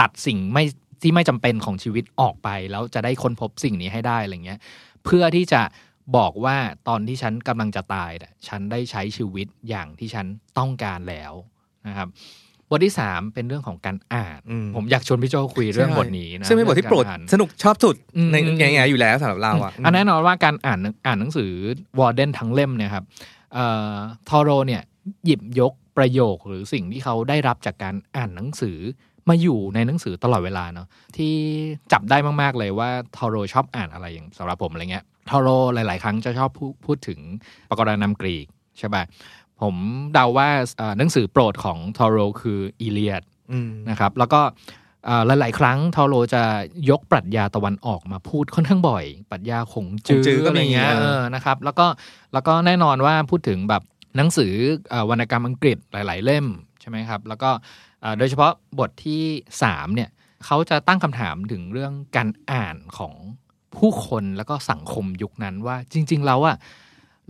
ตัดสิ่งไม่ที่ไม่จำเป็นของชีวิตออกไป แล้วจะได้ค้นพบสิ่งนี้ให้ได้อะไรเงี้ยเพื่อที่จะ บอกว่าตอนที่ฉันกำลังจะตายน่ะฉันได้ใช้ชีวิตอย่างที่ฉันต้องการแล้วนะครับบทที่สามเป็นเรื่องของการอ่านอืมผมอยากชวนพี่โจคุยเรื่องบทนี้นะซึ่งเป็นบทที่โปรดเองกาอ่านสนุกชอบสุดอืมในแง่ๆอยู่แล้วสำหรับเราอะอันแน่นอนว่าการอ่านอ่านหนังสือวอร์เดนทั้งเล่มเนี่ยครับเอ่อทอโรเนี่ยหยิบยกประโยคหรือสิ่งที่เขาได้รับจากการอ่านหนังสือมาอยู่ในหนังสือตลอดเวลาเนาะที่จับได้มาก ๆ เลยว่าทอโรชอบอ่านอะไรอย่างสำหรับผมอะไรเงี้ย ทอโรหลาย ๆ ครั้งจะชอบพูดพูดถึงปรากรณำกรีกใช่ป่ะผมเดาว่าเอ่อหนังสือโปรดของทอโรคืออีเลียดอืมนะครับ แล้วก็เอ่อหลาย ๆ ครั้งทอโรจะยกปรัชญาตะวันออกมาพูดค่อนข้างบ่อย ปรัชญาขงจืขงจื้อก็อะไรเงี้ยมีเอเอออนะครับ แล้วก็แล้วก็แน่นอนว่าพูดถึงแบบหนังสือเอ่อวรรณกรรมอังกฤษหลาย ๆ เล่มใช่ไหมครับ แล้วก็เอ่อโดยเฉพาะบทที่3เนี่ยเขาจะตั้งคำถามถึงเรื่องการอ่านของ ผู้คนแล้วก็สังคมยุคนั้นว่าจริง ๆ แล้วอะ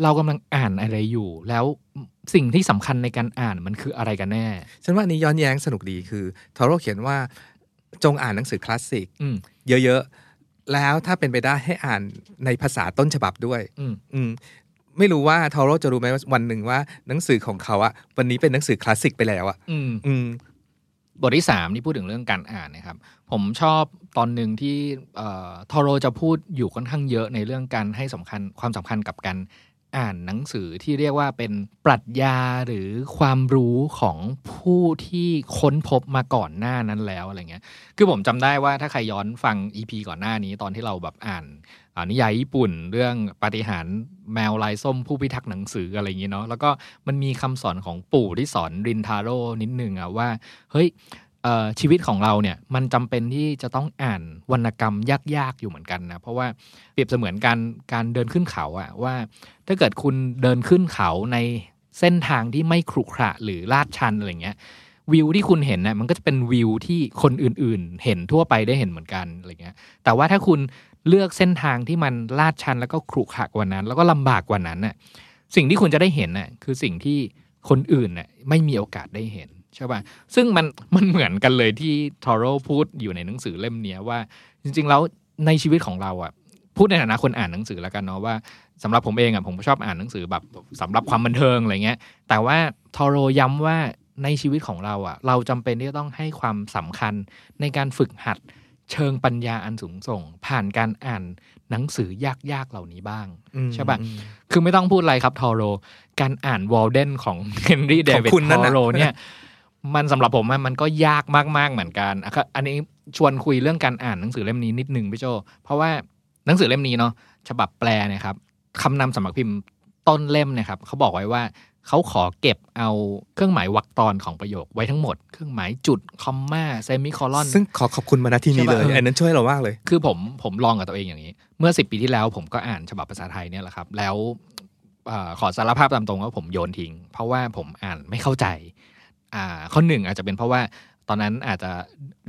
เรากำลังอ่านอะไรอยู่ แล้วสิ่งที่สำคัญในการอ่านมันคืออะไรกันแน่ ฉันว่าอันนี้ย้อนแย้งสนุกดีคือทอโร่เขียนว่าจงอ่านหนังสือคลาสสิกอืมเยอะๆ แล้วถ้าเป็นไปได้ให้อ่านในภาษาต้นฉบับด้วย อืมอืมไม่รู้ว่าทอโร่จะรู้ไหมว่าวันหนึ่งว่าหนังสือของเขาอะวันนี้เป็นหนังสือคลาสสิกไปแล้วอะอืมอืม บทที่สามที่พูดถึงเรื่องการอ่านนะครับ ผมชอบตอนหนึ่งที่ทอโรจะพูดอยู่ค่อนข้างเยอะในเรื่องการให้สำคัญความสำคัญกับการ อ่านหนังสือที่เรียกว่าเป็นปรัชญาหรือความรู้ของผู้ที่ค้นพบมาก่อนหน้านั้นแล้วอะไรเงี้ย คือผมจำได้ว่าถ้าใครย้อนฟัง EP ก่อนหน้านี้ตอนที่เราแบบอ่านอนิยายญี่ปุ่น เรื่องปาฏิหาร์แมวลายส้มผู้พิทักษ์หนังสืออะไรอย่างเงี้ยเนาะแล้วก็มันมีคำสอนของปู่ที่สอนรินทาโร่นิดนึงอะว่า เฮ้ย ชีวิตของเราเนี่ยมันจำเป็นที่จะต้องอ่านวรรณกรรมยากๆอยู่เหมือนกันนะเพราะว่าเปรียบเสมือนการการเดินขึ้นเขาอะว่าถ้าเกิดคุณเดินขึ้นเขาในเส้นทางที่ไม่ขรุขระหรือลาดชันอะไรเงี้ยวิวที่คุณเห็นน่ะมันก็จะเป็นวิวที่คนอื่นๆ เห็นทั่วไปได้เห็นเหมือนกันอะไรเงี้ยแต่ว่าถ้าคุณเลือกเส้นทางที่มันลาดชันแล้วก็ขรุขระกว่านั้น แล้วก็ลำบากกว่านั้นน่ะสิ่งที่คุณจะได้เห็นน่ะคือสิ่งที่คนอื่นน่ะไม่มีโอกาสได้เห็น ใช่ป่ะซึ่งมันมันเหมือนกันเลยที่ทอโรพูดอยู่ในหนังสือเล่มเนี้ยว่า จริง ๆ แล้วในชีวิตของเราอะพูดในฐานะคนอ่านหนังสือแล้วกันเนาะว่าสำหรับผมเองอะผมชอบอ่านหนังสือแบบสำหรับความบันเทิงอะไรเงี้ย แต่ว่าทอโรย้ำว่าในชีวิตของเราอะ เราจำเป็นที่จะต้องให้ความสำคัญในการฝึกหัดเชิงปัญญาอันสูงส่ง ผ่านการอ่านหนังสือยากๆเหล่านี้บ้างอืมใช่ปะอืมคือไม่ต้องพูดอะไรครับทอโร การอ่านวอลเดนของเฮนรี่เดวิดของคุณนั่ทนอน่ะโรเนี่ย มันสำหรับผมอะมันก็ยากมากๆเหมือนกันอะครับอันนี้ชวนคุยเรื่องการอ่านหนังสือเล่มนี้นิดนึงพี่โจเพราะว่าหนังสือเล่มนี้เนาะฉบับแปลเนี่ยครับคำนำสำนักพิมพ์ต้นเล่มเนะครับเขาบอกไว้ว่าเขาขอเก็บเอาเครื่องหมายวรรคตอนของประโยคไว้ทั้งหมด เครื่องหมายจุด comma semicolon ซึ่งขอขอบคุณมาณที่นี้เลยใช่ปะอันนั้นช่วยเรามากเลย คือผมผมลองกับตัวเองอย่างนี้ เมื่อสิบปีที่แล้วผมก็อ่านฉบับภาษาไทยเนี่ยแหละครับ แล้วเออขอสารภาพตามตรงว่าผมโยนทิ้ง เพราะว่าผมอ่านไม่เข้าใจ อ่าข้อหนึ่งอาจจะเป็นเพราะว่าตอนนั้นอาจจะ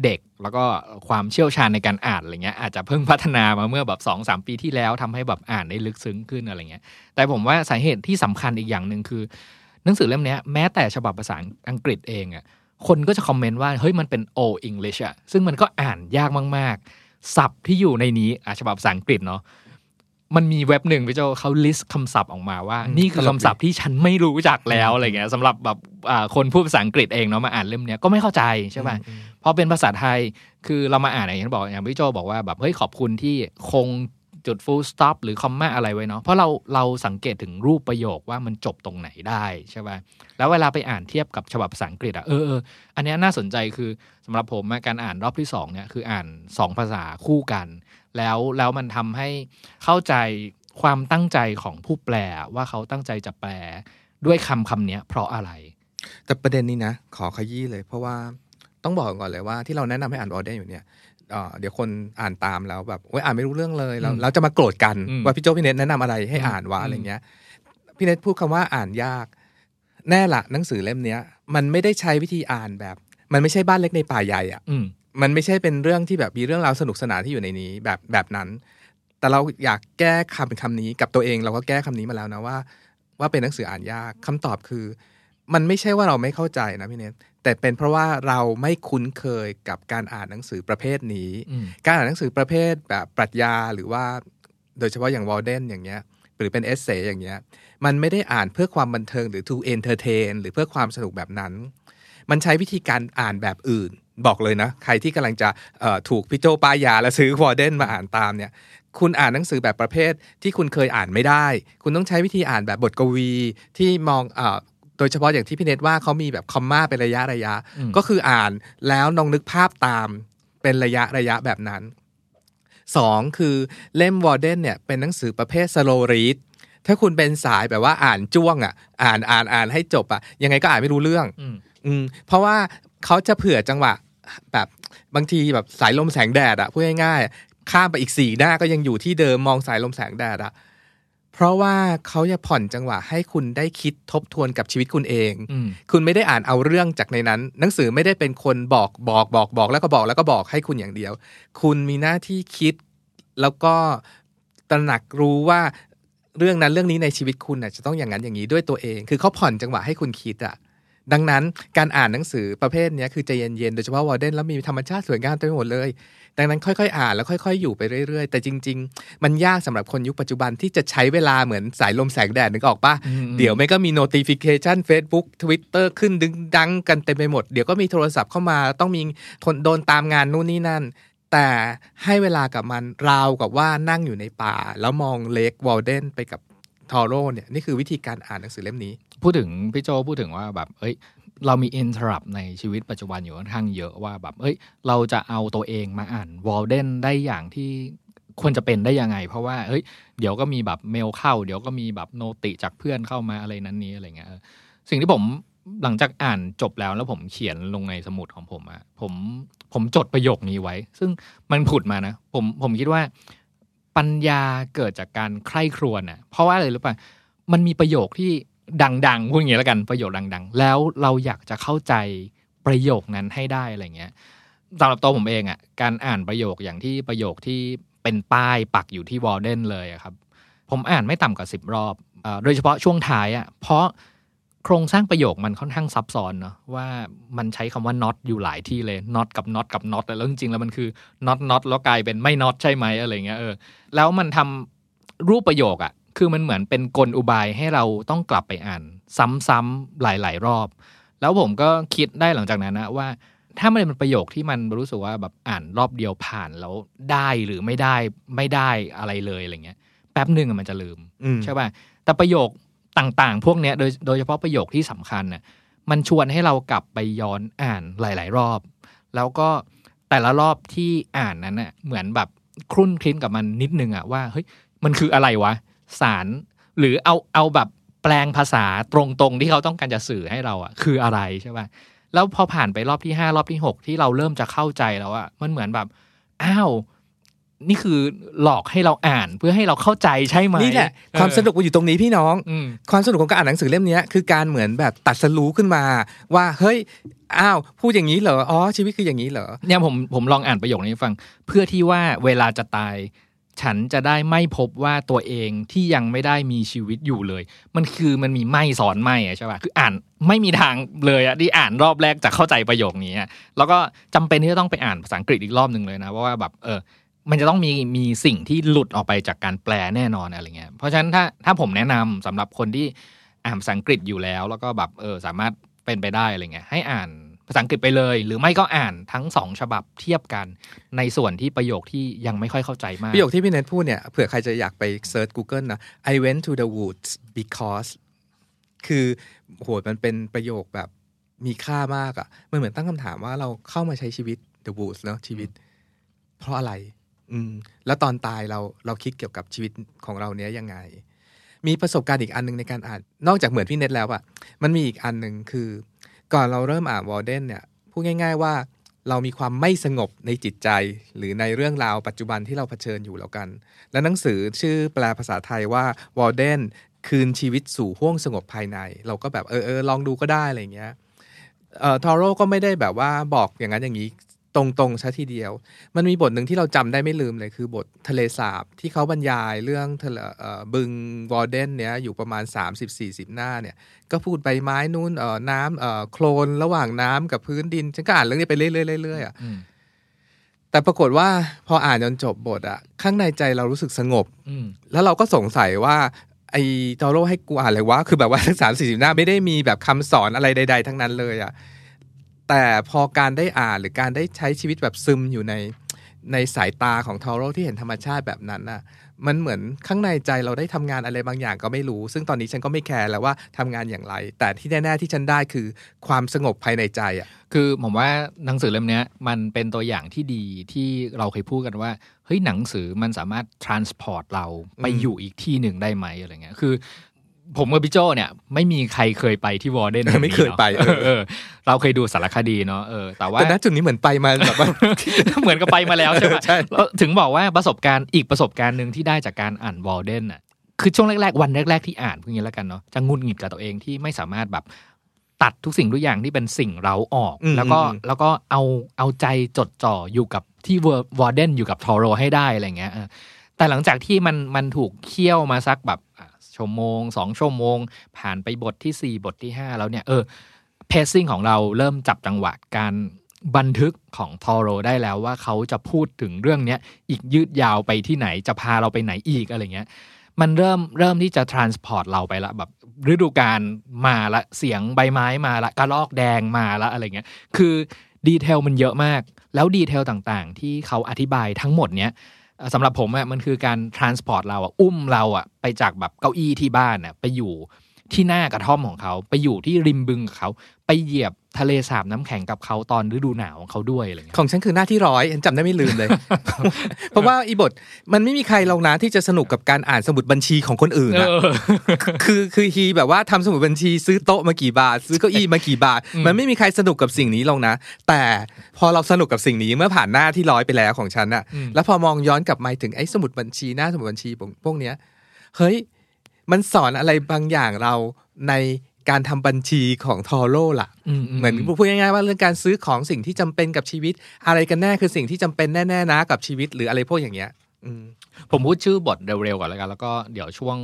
เด็กแล้วก็ความเชี่ยวชาญในการอ่านอะไรเงี้ยอาจจะเพิ่งพัฒนามาเมื่อแบบสองสามปีที่แล้วทำให้แบบอ่านได้ลึกซึ้งขึ้นอะไรเงี้ย แต่ผมว่าสาเหตุที่สำคัญอีกอย่างหนึ่งคือ หนังสือเล่มนี้แม้แต่ฉบับภาษาอังกฤษเองอะ่ะคนก็จะคอมเมนต์ว่า เฮ้ยมันเป็น old English อะซึ่งมันก็อ่านยากมากๆศัพท์ที่อยู่ในนี้อะฉบับภาษาอังกฤษเนาะ มันมีเว็บหนึ่งพี่โจเขา list คำศัพท์ออกมาว่าอืมนี่คือคำศัพท์ที่ฉันไม่รู้จักแล้วอะไรเงี้ยสำหรับแบบอ่าคนพูดภาษาอังกฤษเองเนาะมาอ่านเล่มเนี้ยก็ไม่เข้าใจใช่ป่ะอืมพอเป็นภาษาไทยคือเรามาอ่านอย่างที่บอกอย่างพี่โจบอกว่าแบบเฮ้ยขอบคุณที่คงจุด full stop หรือคอมมาอะไรไว้เนาะเพราะเราเราสังเกตถึงรูปประโยคว่ามันจบตรงไหนได้ใช่ป่ะแล้วเวลาไปอ่านเทียบกับฉบับภาษาอังกฤษอะเออเอออันเนี้ยน่าสนใจคือสำหรับผมอะการอ่านรอบที่สองเนี่ยคืออ่านสองภาษาคู่กัน แล้วแล้วมันทำให้เข้าใจความตั้งใจของผู้แปลว่าเขาตั้งใจจะแปลด้วยคำคำเนี้ยเพราะอะไร แต่ประเด็นนี้นะ ขอขยี้เลย เพราะว่าต้องบอกก่อนเลยว่าที่เราแนะนำให้อ่านวอร์เดนอยู่เนี่ยเอ่อเดี๋ยวคนอ่านตามแล้วแบบโอ้ยอ่านไม่รู้เรื่องเลยแล้วอืมเราจะมาโกรธกันอืมว่าพี่โจพี่เนทแนะนำอะไรให้อืมอ่านวะอืมอะไรเงี้ยพี่เนทพูดคำว่าอ่านยาก แน่ละหนังสือเล่มเนี้ย มันไม่ได้ใช้วิธีอ่านแบบ มันไม่ใช่บ้านเล็กในป่าใหญ่อะอื มมันไม่ใช่เป็นเรื่องที่แบบมีเรื่องราวสนุกสนานที่อยู่ในนี้แบบแบบนั้น แต่เราอยากแก้คำเป็นคำนี้กับตัวเอง เราก็แก้คำนี้มาแล้วนะว่า ว่าเป็นหนังสืออ่านยากคำตอบคือ มันไม่ใช่ว่าเราไม่เข้าใจนะพี่เนทแต่เป็นเพราะว่าเราไม่คุ้นเคยกับการอ่านหนังสือประเภทนี้อืมการอ่านหนังสือประเภทแบบปรัชญาหรือว่า โดยเฉพาะอย่างวอลเดนอย่างเงี้ยหรือเป็นเอเซอย่างเงี้ย มันไม่ได้อ่านเพื่อความบันเทิงหรือ to entertain หรือเพื่อความสนุกแบบนั้น มันใช้วิธีการอ่านแบบอื่น บอกเลยนะ ใครที่กำลังจะเอ่อถูกพี่โจป้ายยาแล้วซื้อวอร์เดนมาอ่านตามเนี่ย คุณอ่านหนังสือแบบประเภทที่คุณเคยอ่านไม่ได้ คุณต้องใช้วิธีอ่านแบบบทกวีที่มองเอ่อโดยเฉพาะอย่างที่พี่เนตว่าเขามีแบบคอมมาเป็นระยะระยะอืมก็คืออ่านแล้วลองนึกภาพตามเป็นระยะระยะแบบนั้นสองคือเล่มวอลเดนเนี่ยเป็นหนังสือประเภท slow read ถ้าคุณเป็นสายแบบว่าอ่านจ้วงอะ อ่านอ่านอ่านให้จบอะยังไงก็อ่านไม่รู้เรื่อง อืมอืมเพราะว่า เขาจะเผื่อจังหวะแบบบางทีแบบสายลมแสงแดดอะพูดง่ายๆข้ามไปอีกสี่หน้าก็ยังอยู่ที่เดิมมองสายลมแสงแดดอะเพราะว่าเขาจะผ่อนจังหวะให้คุณได้คิดทบทวนกับชีวิตคุณเองอืมคุณไม่ได้อ่านเอาเรื่องจากในนั้น หนังสือไม่ได้เป็นคนบอกบอกบอกบอกแล้วก็บอกแล้วก็บอกให้คุณอย่างเดียว คุณมีหน้าที่คิด แล้วก็ตระหนักรู้ว่าเรื่องนั้นเรื่องนี้ในชีวิตคุณน่ะจะต้องอย่างนั้นอย่างนี้ด้วยตัวเอง คือเขาผ่อนจังหวะให้คุณคิดอะ ดังนั้นการอ่านหนังสือประเภทเนี้ยคือใจเย็นๆ โดยเฉพาะวอร์เดนแล้วมีธรรมชาติสวยงามเต็มไปหมดเลย ดังนั้นค่อยๆ อ่านแล้วค่อยๆ อยู่ไปเรื่อยๆ แต่จริง ๆ มันยากสำหรับคนยุคปัจจุบันที่จะใช้เวลาเหมือนสายลมแสงแดดนึกออกปะอืมเดี๋ยวไม่ก็มี notification Facebook Twitter ขึ้นดึงดังกันเต็มไปหมด เดี๋ยวก็มีโทรศัพท์เข้ามาต้องมีคนโดนตามงานนู่นนี่นั่นแต่ให้เวลากับมันราวกับว่านั่งอยู่ในป่า แล้วมองเลกวอลเดนไปกับทอโรเนี่ยนี่คือวิธีการอ่านหนังสือเล่มนี้ พูดถึงพี่โจพูดถึงว่าแบบเอ้ยเรามี interrupt ในชีวิตปัจจุบันอยู่ค่อนข้างเยอะว่าแบบเอ้ยเราจะเอาตัวเองมาอ่านวอลเดนได้อย่างที่ควรจะเป็นได้ยังไง เพราะว่าเฮ้ยเดี๋ยวก็มีแบบเมลเข้า เดี๋ยวก็มีแบบโนติจากเพื่อนเข้ามาอะไรนั้นนี้อะไรเงี้ยสิ่งที่ผมหลังจากอ่านจบแล้วแล้วผมเขียนลงในสมุดของผมอะผมผมจดประโยคนี้ไว้ ซึ่งมันผุดมานะผมผมคิดว่า ปัญญาเกิดจากการใคร่ครวญอะเพราะว่าอะไรรู้ป่ะมันมีประโยคที่ ดังๆพูดอย่างนี้แล้วกันประโยคดัง ๆ แล้วเราอยากจะเข้าใจประโยคนั้นให้ได้อะไรเงี้ยสำหรับตัวผมเองอะการอ่านประโยคอย่างที่ประโยคที่เป็นป้ายปักอยู่ที่วอลเดนเลยครับผมอ่านไม่ต่ำกว่าสิบรอบอโดยเฉพาะช่วงท้ายอะเพราะโครงสร้างประโยคมันค่อนข้างซับซ้อนเนาะว่ามันใช้คำว่า not อยู่หลายที่เลย not กับ not กับ not แล้วจริงๆแล้วมันคือ not not แล้วกลายเป็นไม่ not ใช่ไหมอะไรเงี้ยเออแล้วมันทำรูปประโยคอะ่ะ คือมันเหมือนเป็นกลอุบายให้เราต้องกลับไปอ่าน ซ้ำๆหลาย ๆ รอบ แล้วผมก็คิดได้หลังจากนั้นนะว่า ถ้ามันเป็นประโยคที่มันรู้สึกว่าแบบอ่านรอบเดียวผ่านแล้วได้หรือไม่ได้ไม่ได้อะไรเลยอะไรเงี้ยแป๊บหนึ่งอะมันจะลืมอืมใช่ป่ะแต่ประโยคต่างๆ พวกเนี้ยโดยโดยเฉพาะประโยคที่สำคัญน่ะมันชวนให้เรากลับไปย้อนอ่านหลาย ๆ รอบ แล้วก็แต่ละรอบที่อ่านนั้นน่ะเหมือนแบบครุ่นคลิ้นกับมันนิดนึงอะว่าเฮ้ยมันคืออะไรวะ สาร หรือเอาเอาแบบแปลงภาษาตรงๆ ที่เขาต้องการจะสื่อให้เราอะคืออะไรใช่ป่ะแล้วพอผ่านไปรอบที่ห้ารอบที่หกที่เราเริ่มจะเข้าใจแล้วอะมันเหมือนแบบอ้าวนี่คือหลอกให้เราอ่านเพื่อให้เราเข้าใจใช่ไหมนี่แหละความสนุกมันอยู่ตรงนี้พี่น้องอืมความสนุกของการอ่านหนังสือเล่มเนี้ยคือการเหมือนแบบตัดสรู้ขึ้นมา ว่าเฮ้ยอ้าวพูดอย่างนี้เหรออ๋อชีวิตคืออย่างนี้เหรอเนี่ยผมผมลองอ่านประโยคนี้ให้ฟัง เพื่อที่ว่าเวลาจะตาย ฉันจะได้ไม่พบว่าตัวเองที่ยังไม่ได้มีชีวิตอยู่เลย มันคือมันมีไม่สอนไม่อะใช่ป่ะคืออ่านไม่มีทางเลยอะที่อ่านรอบแรกจะเข้าใจประโยคนี้แล้วก็จำเป็นที่จะต้องไปอ่านภาษาอังกฤษอีกรอบหนึ่งเลยนะเพราะว่าแบบเออมันจะต้องมีมีสิ่งที่หลุดออกไปจากการแปลแน่นอนอะไรเงี้ยเพราะฉะนั้นถ้าถ้าผมแนะนำสำหรับคนที่อ่านภาษาอังกฤษอยู่แล้ว แล้วก็แบบเออสามารถเป็นไปได้อะไรเงี้ยให้อ่าน ภาษาอังกฤษไปเลย หรือไม่ก็อ่านทั้งสองฉบับเทียบกัน ในส่วนที่ประโยคที่ยังไม่ค่อยเข้าใจมาก ประโยคที่พี่เนทพูดเนี่ยเผื่อใครจะอยากไปเซิร์ช Google นะ I went to the woods because คือโหมันเป็นประโยคแบบมีค่ามากอะ่ะ มันเหมือนตั้งคำถามว่าเราเข้ามาใช้ชีวิต the woods เนาะชีวิต เพราะอะไร อืม แล้วตอนตายเราเราคิดเกี่ยวกับชีวิตของเราเนี้ยยังไง มีประสบการณ์อีกอันหนึงในการอ่าน นอกจากเหมือนพี่เน็ตแล้วอะมันมีอีกอันหนึ่งคือ ก่อนเราเริ่มอ่านวอลเดนเนี่ยพูดง่าย ๆ ว่าเรามีความไม่สงบในจิตใจ หรือในเรื่องราวปัจจุบันที่เราเผชิญอยู่แล้วกัน และหนังสือชื่อแปลภาษาไทยว่าวอลเดนคืนชีวิตสู่ห้วงสงบภายใน เราก็แบบเออเออลองดูก็ได้อะไรเงี้ยเอ่อทอโร่ก็ไม่ได้แบบว่าบอกอย่างนั้นอย่างนี้ ตรงๆซะทีเดียว มันมีบทหนึ่งที่เราจำได้ไม่ลืมเลย คือบททะเลสาบที่เขาบรรยายเรื่องทะเลเอ่อบึงวอร์เดนเนี้ยอยู่ประมาณ 30-40 หน้าเนี่ย ก็พูดใบไม้นู่นเอ่อน้ำเอ่อโคลนระหว่างน้ำกับพื้นดินฉันก็อ่านเรื่องนี้ไปเรื่อยๆเรื่อยๆอะอืมแต่ปรากฏว่าพออ่านจนจบบทอะข้างในใจเรารู้สึกสงบอืมแล้วเราก็สงสัยว่าไอ้ทอโร่ให้กูอ่านอะไรวะคือแบบว่าทั้งสามสี่สิบหน้าไม่ได้มีแบบคำสอนอะไรใด ๆ ทั้งนั้นเลยอะ แต่พอการได้อ่านหรือการได้ใช้ชีวิตแบบซึมอยู่ในในสายตาของทอโร่ที่เห็นธรรมชาติแบบนั้นน่ะ มันเหมือนข้างในใจเราได้ทำงานอะไรบางอย่างก็ไม่รู้ ซึ่งตอนนี้ฉันก็ไม่แคร์แล้วว่าทำงานอย่างไร แต่ที่แน่ๆที่ฉันได้คือความสงบภายในใจอะ คือผมว่าหนังสือเล่มนี้มันเป็นตัวอย่างที่ดีที่เราเคยพูดกันว่าเฮ้ยหนังสือมันสามารถ transport เราไปอืมอยู่อีกที่หนึ่งได้ไหมอะไรเงี้ย คือ ผมกับพี่โจเนี่ยไม่มีใครเคยไปที่วอร์เดนไม่เคยไปเออเออเราเคยดูสารคดีเนาะเออแต่ว่าแต่ณจุดนี้เหมือนไปมาแบบว่าเหมือนกับไปมาแล้วใช่ไหมใช่แล้วถึงบอกว่าประสบการณ์อีกประสบการณ์หนึ่งที่ได้จากการอ่านวอลเดนอะคือช่วงแรกๆ วันแรก ๆ ที่อ่านพวกนี้แล้วกันเนาะจะงุนหงิดกับตัวเองที่ไม่สามารถแบบตัดทุกสิ่งทุกอย่างที่เป็นสิ่งเราออกอืมแล้วก็อืมแล้วก็เอาเอาใจจดจ่ออยู่กับที่วอร์เดนอยู่กับทอโรให้ได้อะไรเงี้ยเออแต่หลังจากที่มันมันถูกเคี่ยวมาสักแบบอะ ชั่วโมงสองชั่วโมง ผ่านไปบทที่สี่บทที่ห้าแล้วเนี่ยเออเพซซิ่งของเราเริ่มจับจังหวะการบันทึกของทอโรได้แล้วว่าเขาจะพูดถึงเรื่องเนี้ยอีกยืดยาวไปที่ไหนจะพาเราไปไหนอีกอะไรเงี้ยมันเริ่มเริ่มที่จะ transport เราไปละแบบฤดูกาลมาละเสียงใบไม้มาละกระลอกแดงมาละอะไรเงี้ยคือดีเทลมันเยอะมาก แล้วดีเทลต่างๆ ที่เขาอธิบายทั้งหมดเนี้ย สำหรับผมอะมันคือการ transport เราอะอุ้มเราอะไปจากแบบเก้าอี้ที่บ้านอะไปอยู่ ที่หน้ากระท่อมของเขาไปอยู่ที่ริมบึงกับเขา ไปเหยียบทะเลสาบน้ำแข็งกับเขาตอนฤดูหนาวของเขาด้วยอะไรเงี้ยของฉันคือหน้าที่ร้อยฉันจำได้ไม่ลืมเลย เพราะว่าอีบทมันไม่มีใครลงนะที่จะสนุกกับการอ่านสมุดบัญชีของคนอื่นเออะอคือคือฮีแบบว่าทำสมุดบัญชี ซื้อโต๊ะมากี่บาท ซื้อเก้าอี้มากี่บาทอืมมันไม่มีใครสนุกกับสิ่งนี้ลงนะ แต่พอเราสนุกกับสิ่งนี้เมื่อผ่านหน้าที่ร้อยไปแล้วของฉันอะแล้วพอมองย้อนกลับมาถึงไอ้สมุดบัญชีหน้าสมุดบัญชีพวกพวกเนี้ยเฮ้ย มันสอนอะไรบางอย่างเราในการทำบัญชีของทอโร่ล่ะ เหมือนพูดง่ายๆว่าเรื่องการซื้อของสิ่งที่จำเป็นกับชีวิต อะไรกันแน่คือสิ่งที่จำเป็นแน่ๆนะกับชีวิตหรืออะไรพวกอย่างเงี้ยอืมผมพูดชื่อบทเร็วๆก่อนแล้วกัน แล้วก็เดี๋ยวช่วง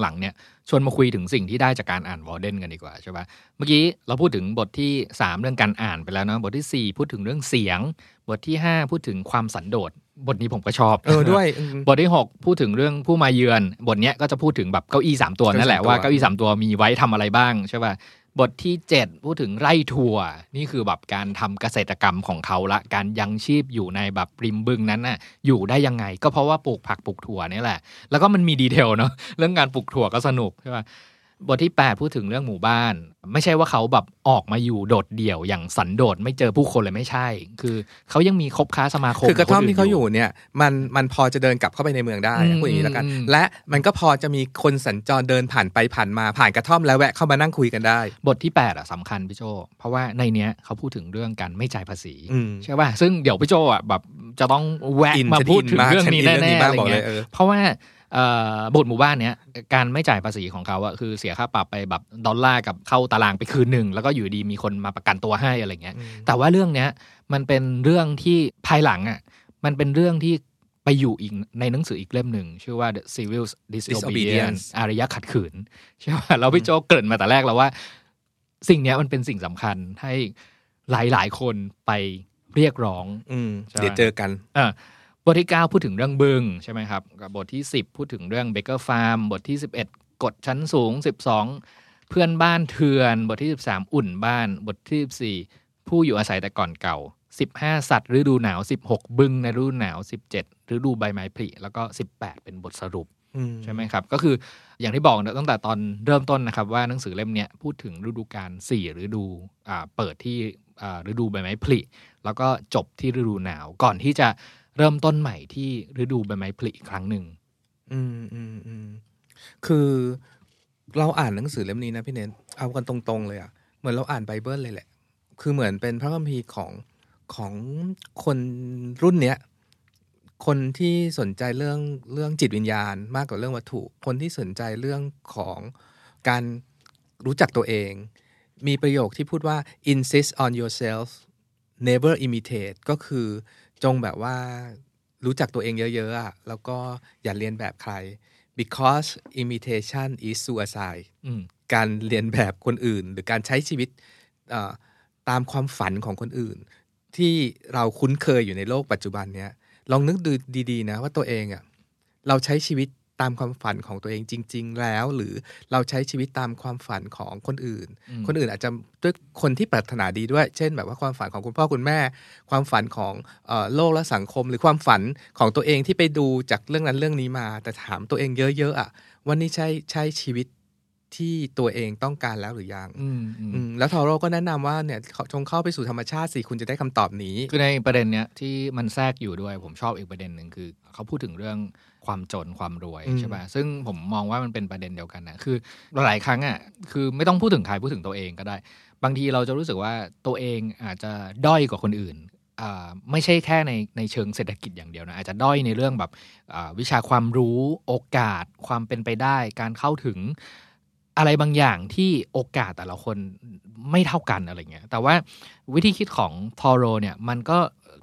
หลังๆเนี่ยชวนมาคุยถึงสิ่งที่ได้จากการอ่านวอร์เดนกันดีกว่าใช่ปะเมื่อกี้เราพูดถึงบทที่ 3 เรื่องการอ่านไปแล้วเนอะบททีสี่ 4 พูดถึงเรื่องเสียง บทที่ 5 พูดถึงความสันโดษ บทนี้ผมก็ชอบเออด้วยอืมบทที่ 6 พูดถึงเรื่องผู้มาเยือน บทเนี้ยก็จะพูดถึงแบบเก้าอี้สามตัวนั่นแหละเก้าอี้สามตัวว่าเก้าอี้สามตัวมีไว้ทำอะไรบ้างใช่ป่ะบทที่ 7 พูดถึงไร่ถั่ว นี่คือแบบการทำเกษตรกรรมของเขาละ การยังชีพอยู่ในแบบริมบึงนั้นน่ะอยู่ได้ยังไง ก็เพราะว่าปลูกผักปลูกถั่วนี่แหละ แล้วก็มันมีดีเทลเนาะเรื่องการปลูกถั่วก็สนุกใช่ป่ะ บทที่ 8 พูดถึงเรื่องหมู่บ้าน ไม่ใช่ว่าเขาแบบออกมาอยู่โดดเดี่ยวอย่างสันโดษไม่เจอผู้คนเลยไม่ใช่ คือเขายังมีคบค้าสมาคมคือกระท่อมที่เขาบคนอยู่เนี่ยมันมันพอจะเดินกลับเข้าไปในเมืองได้อืมพูดอย่างนี้แล้วกันอืมและมันก็พอจะมีคนสัญจรเดินผ่านไปผ่านมาผ่านกระท่อมแล้วแวะเข้ามานั่งคุยกันได้ บทที่8อะสำคัญพี่โจเพราะว่าในเนี้ยเขาพูดถึงเรื่องการไม่จ่ายภาษีอืมใช่ป่ะซึ่งเดี๋ยวพี่โจอะแบบจะต้องแวะอินมาฉันพูดอินถึงมากเรื่องฉันนี้อินเรื่องแน่นี้ๆมากอะไรบอกเลเงี้ยยเออเพราะว่า เอ่อบทหมู่บ้านเนี้ยการไม่จ่ายภาษีของเขาอะคือเสียค่าปรับไปแบบดอลลาร์กับเข้าตารางไปคืนหนึ่ง แล้วก็อยู่ดีมีคนมาประกันตัวให้อะไรเงี้ย แต่ว่าเรื่องเนี้ยมันเป็นเรื่องที่ภายหลังอะมันเป็นเรื่องที่ไปอยู่อีกในหนังสืออีกเล่มหนึ่ง ชื่อว่า The Civil Disobedience Disobedience อารยะขัดขืนใช่ป่ะเราพี่โจเกริ่นมาแต่แรกแล้วว่า สิ่งเนี้ยมันเป็นสิ่งสำคัญให้หลายๆคนไปเรียกร้อง อืมใช่เดี๋ยวเจอกันอะ บทที่ 9 พูดถึงเรื่องบึงใช่ไหมครับกับบทที่ 10 พูดถึงเรื่องเบเกอร์ฟาร์มบทที่ 11กฎชั้นสูง 12 เพื่อนบ้านเถื่อน บทที่ 13 อุ่นบ้าน บทที่ 14 ผู้อยู่อาศัยแต่ก่อนเก่า 15 สัตว์ฤดูหนาว 16 บึงในฤดูหนาว 17 ฤดูใบไม้ผลิแล้วก็ 18 เป็นบทสรุปอืมใช่ไหมครับ ก็คืออย่างที่บอกนะตั้งแต่ตอนเริ่มต้นนะครับ ว่าหนังสือเล่มเนี้ยพูดถึงฤดูกาล4ฤดูอ่าเปิดที่อ่าฤดูใบไม้ผลิแล้วก็จบที่ฤดูหนาวก่อนที่จะ เริ่มต้นใหม่ที่ฤดูใบไม้ผลิอีกครั้งหนึ่งอืมอืมอืมคือเราอ่านหนังสือเล่มนี้นะพี่เน้นเอากันตรงๆเลยอะเหมือนเราอ่านไบเบิลเลยแหละ คือเหมือนเป็นพระคัมภีร์ของของคนรุ่นเนี้ย คนที่สนใจเรื่องเรื่องจิตวิญญาณ มากกว่าเรื่องวัตถุ คนที่สนใจเรื่องของการรู้จักตัวเอง มีประโยคที่พูดว่า insist on yourself never imitate ก็คือ จงแบบว่ารู้จักตัวเองเยอะๆอะแล้วก็อย่าเรียนแบบใคร because imitation is suicide อืมการเรียนแบบคนอื่น หรือการใช้ชีวิตเอ่อตามความฝันของคนอื่น ที่เราคุ้นเคยอยู่ในโลกปัจจุบันเนี้ยลองนึกดูดีๆนะว่าตัวเองอะ่ะเราใช้ชีวิต ตามความฝันของตัวเองจริง ๆ แล้ว หรือเราใช้ชีวิตตามความฝันของคนอื่นอืมคนอื่นอาจจะด้วยคนที่ปรารถนาดีด้วย เช่น แบบว่าความฝันของคุณพ่อคุณแม่ ความฝันของเอ่อโลกและสังคม หรือความฝันของตัวเองที่ไปดูจากเรื่องนั้นเรื่องนี้มา แต่ถามตัวเองเยอะๆอะวันนี้ใช่ใช่ชีวิตที่ตัวเองต้องการแล้วหรือยังอืมอืมอืมแล้วทอโร่ก็แนะนำว่าเนี่ยจงเข้าไปสู่ธรรมชาติสิคุณจะได้คำตอบนี้ คือในประเด็นเนี้ยที่มันแทรกอยู่ด้วยผมชอบอีกประเด็นหนึ่งคือ เขาพูดถึงเรื่อง ความจนความรวยอืมใช่ป่ะซึ่งผมมองว่ามันเป็นประเด็นเดียวกันนะคือหลายครั้งอะคือไม่ต้องพูดถึงใครพูดถึงตัวเองก็ได้ บางทีเราจะรู้สึกว่าตัวเองอาจจะด้อยกว่าคนอื่นอ่าไม่ใช่แค่ในในเชิงเศรษฐกิจอย่างเดียวนะอาจจะด้อยในเรื่องแบบอ่าวิชาความรู้โอกาสความเป็นไปได้ การเข้าถึงอะไรบางอย่างที่โอกาสแต่ละคนไม่เท่ากันอะไรเงี้ยแต่ว่าวิธีคิดของทอโรเนี่ยมันก็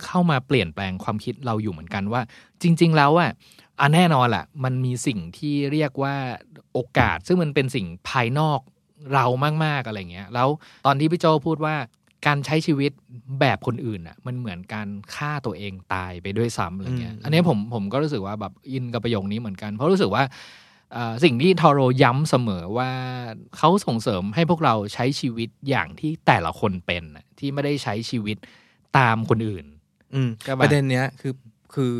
เข้ามาเปลี่ยนแปลงความคิดเราอยู่เหมือนกันว่า จริง ๆ แล้วอะ อะแน่นอนแหละมันมีสิ่งที่เรียกว่าโอกาส ซึ่งมันเป็นสิ่งภายนอกเรามากๆอะไรเงี้ย แล้วตอนที่พี่โจพูดว่าการใช้ชีวิตแบบคนอื่นอะมันเหมือนการฆ่าตัวเองตายไปด้วยซ้ำอะไรเงี้ยอืมอันนี้ผมผมก็รู้สึกว่าแบบอินกับประโยคนี้เหมือนกัน เพราะรู้สึกว่าเอ่อสิ่งที่ทอโรย้ำเสมอว่าเขาส่งเสริมให้พวกเราใช้ชีวิตอย่างที่แต่ละคนเป็นน่ะที่ไม่ได้ใช้ชีวิตตามคนอื่นอืมก็แบบประเด็นเนี้ยคือคือ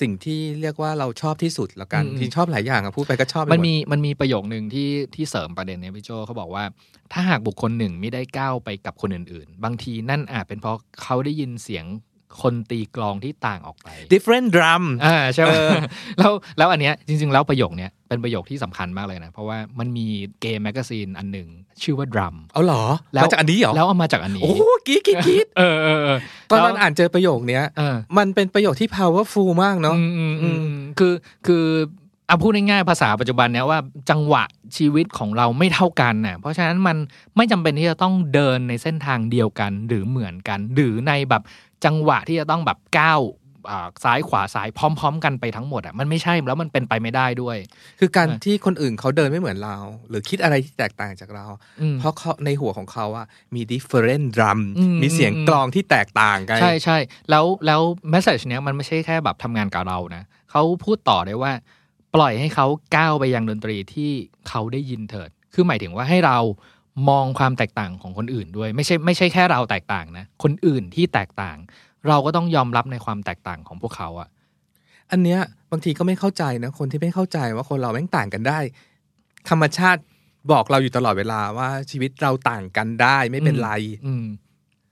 สิ่งที่เรียกว่าเราชอบที่สุดแล้วกันอืมที่ชอบหลายอย่างอะพูดไปก็ชอบไปหมดมันมีมันมีประโยคหนึ่งที่ที่เสริมประเด็นเนี้ยพี่โจเขาบอกว่า ถ้าหากบุคคลหนึ่งไม่ได้ก้าวไปกับคนอื่น ๆ บางทีนั่นอาจเป็นเพราะเขาได้ยินเสียงคนตีกลองที่ต่างออกไป different drum อ่าใช่ไหมเออแล้วแล้วอันเนี้ยจริง ๆ แล้วประโยคเนี้ย เป็นประโยคที่สำคัญมากเลยนะ เพราะว่ามันมี game magazine อันหนึ่งชื่อว่า drum เอาเหรอ แล้วมาจากอันนี้เหรอ แล้วเอามาจากอันนี้ โอ้โหกรีดกรีดกรีดเออเออเออตอนแล้วนั้นอ่านเจอประโยคเนี้ยเออมันเป็นประโยคที่ powerful มากเนาะอืมอืมอืมคือคือเอาพูดง่ายๆภาษาปัจจุบันเนี้ยว่าจังหวะชีวิตของเราไม่เท่ากันน่ะเพราะฉะนั้นมันไม่จำเป็นที่จะต้องเดินในเส้นทางเดียวกัน หรือเหมือนกัน หรือในแบบจังหวะที่จะต้องแบบก้าวอ่า ซ้ายขวาซ้ายพร้อม ๆ กันไปทั้งหมดอะมันไม่ใช่แล้วมันเป็นไปไม่ได้ด้วย คือการอะที่คนอื่นเขาเดินไม่เหมือนเรา หรือคิดอะไรที่แตกต่างจากเราอืมเพราะเขาในหัวของเขาอะมี different drum อืมมีเสียงอืมกลองที่แตกต่างกันใช่ใช่แล้วแล้วแมสเซจเนี้ยมันไม่ใช่แค่แบบทำงานกับเรานะเขาพูดต่อได้ว่า ปล่อยให้เขาก้าวไปยังดนตรีที่เขาได้ยินเถิด คือหมายถึงว่าให้เรามองความแตกต่างของคนอื่นด้วย ไม่ใช่ไม่ใช่แค่เราแตกต่างนะ คนอื่นที่แตกต่างเราก็ต้องยอมรับในความแตกต่างของพวกเขาอะอันเนี้ยบางทีก็ไม่เข้าใจนะคนที่ไม่เข้าใจว่าคนเราแม่งต่างกันได้ ธรรมชาติบอกเราอยู่ตลอดเวลาว่าชีวิตเราต่างกันได้ไม่เป็นไร อืม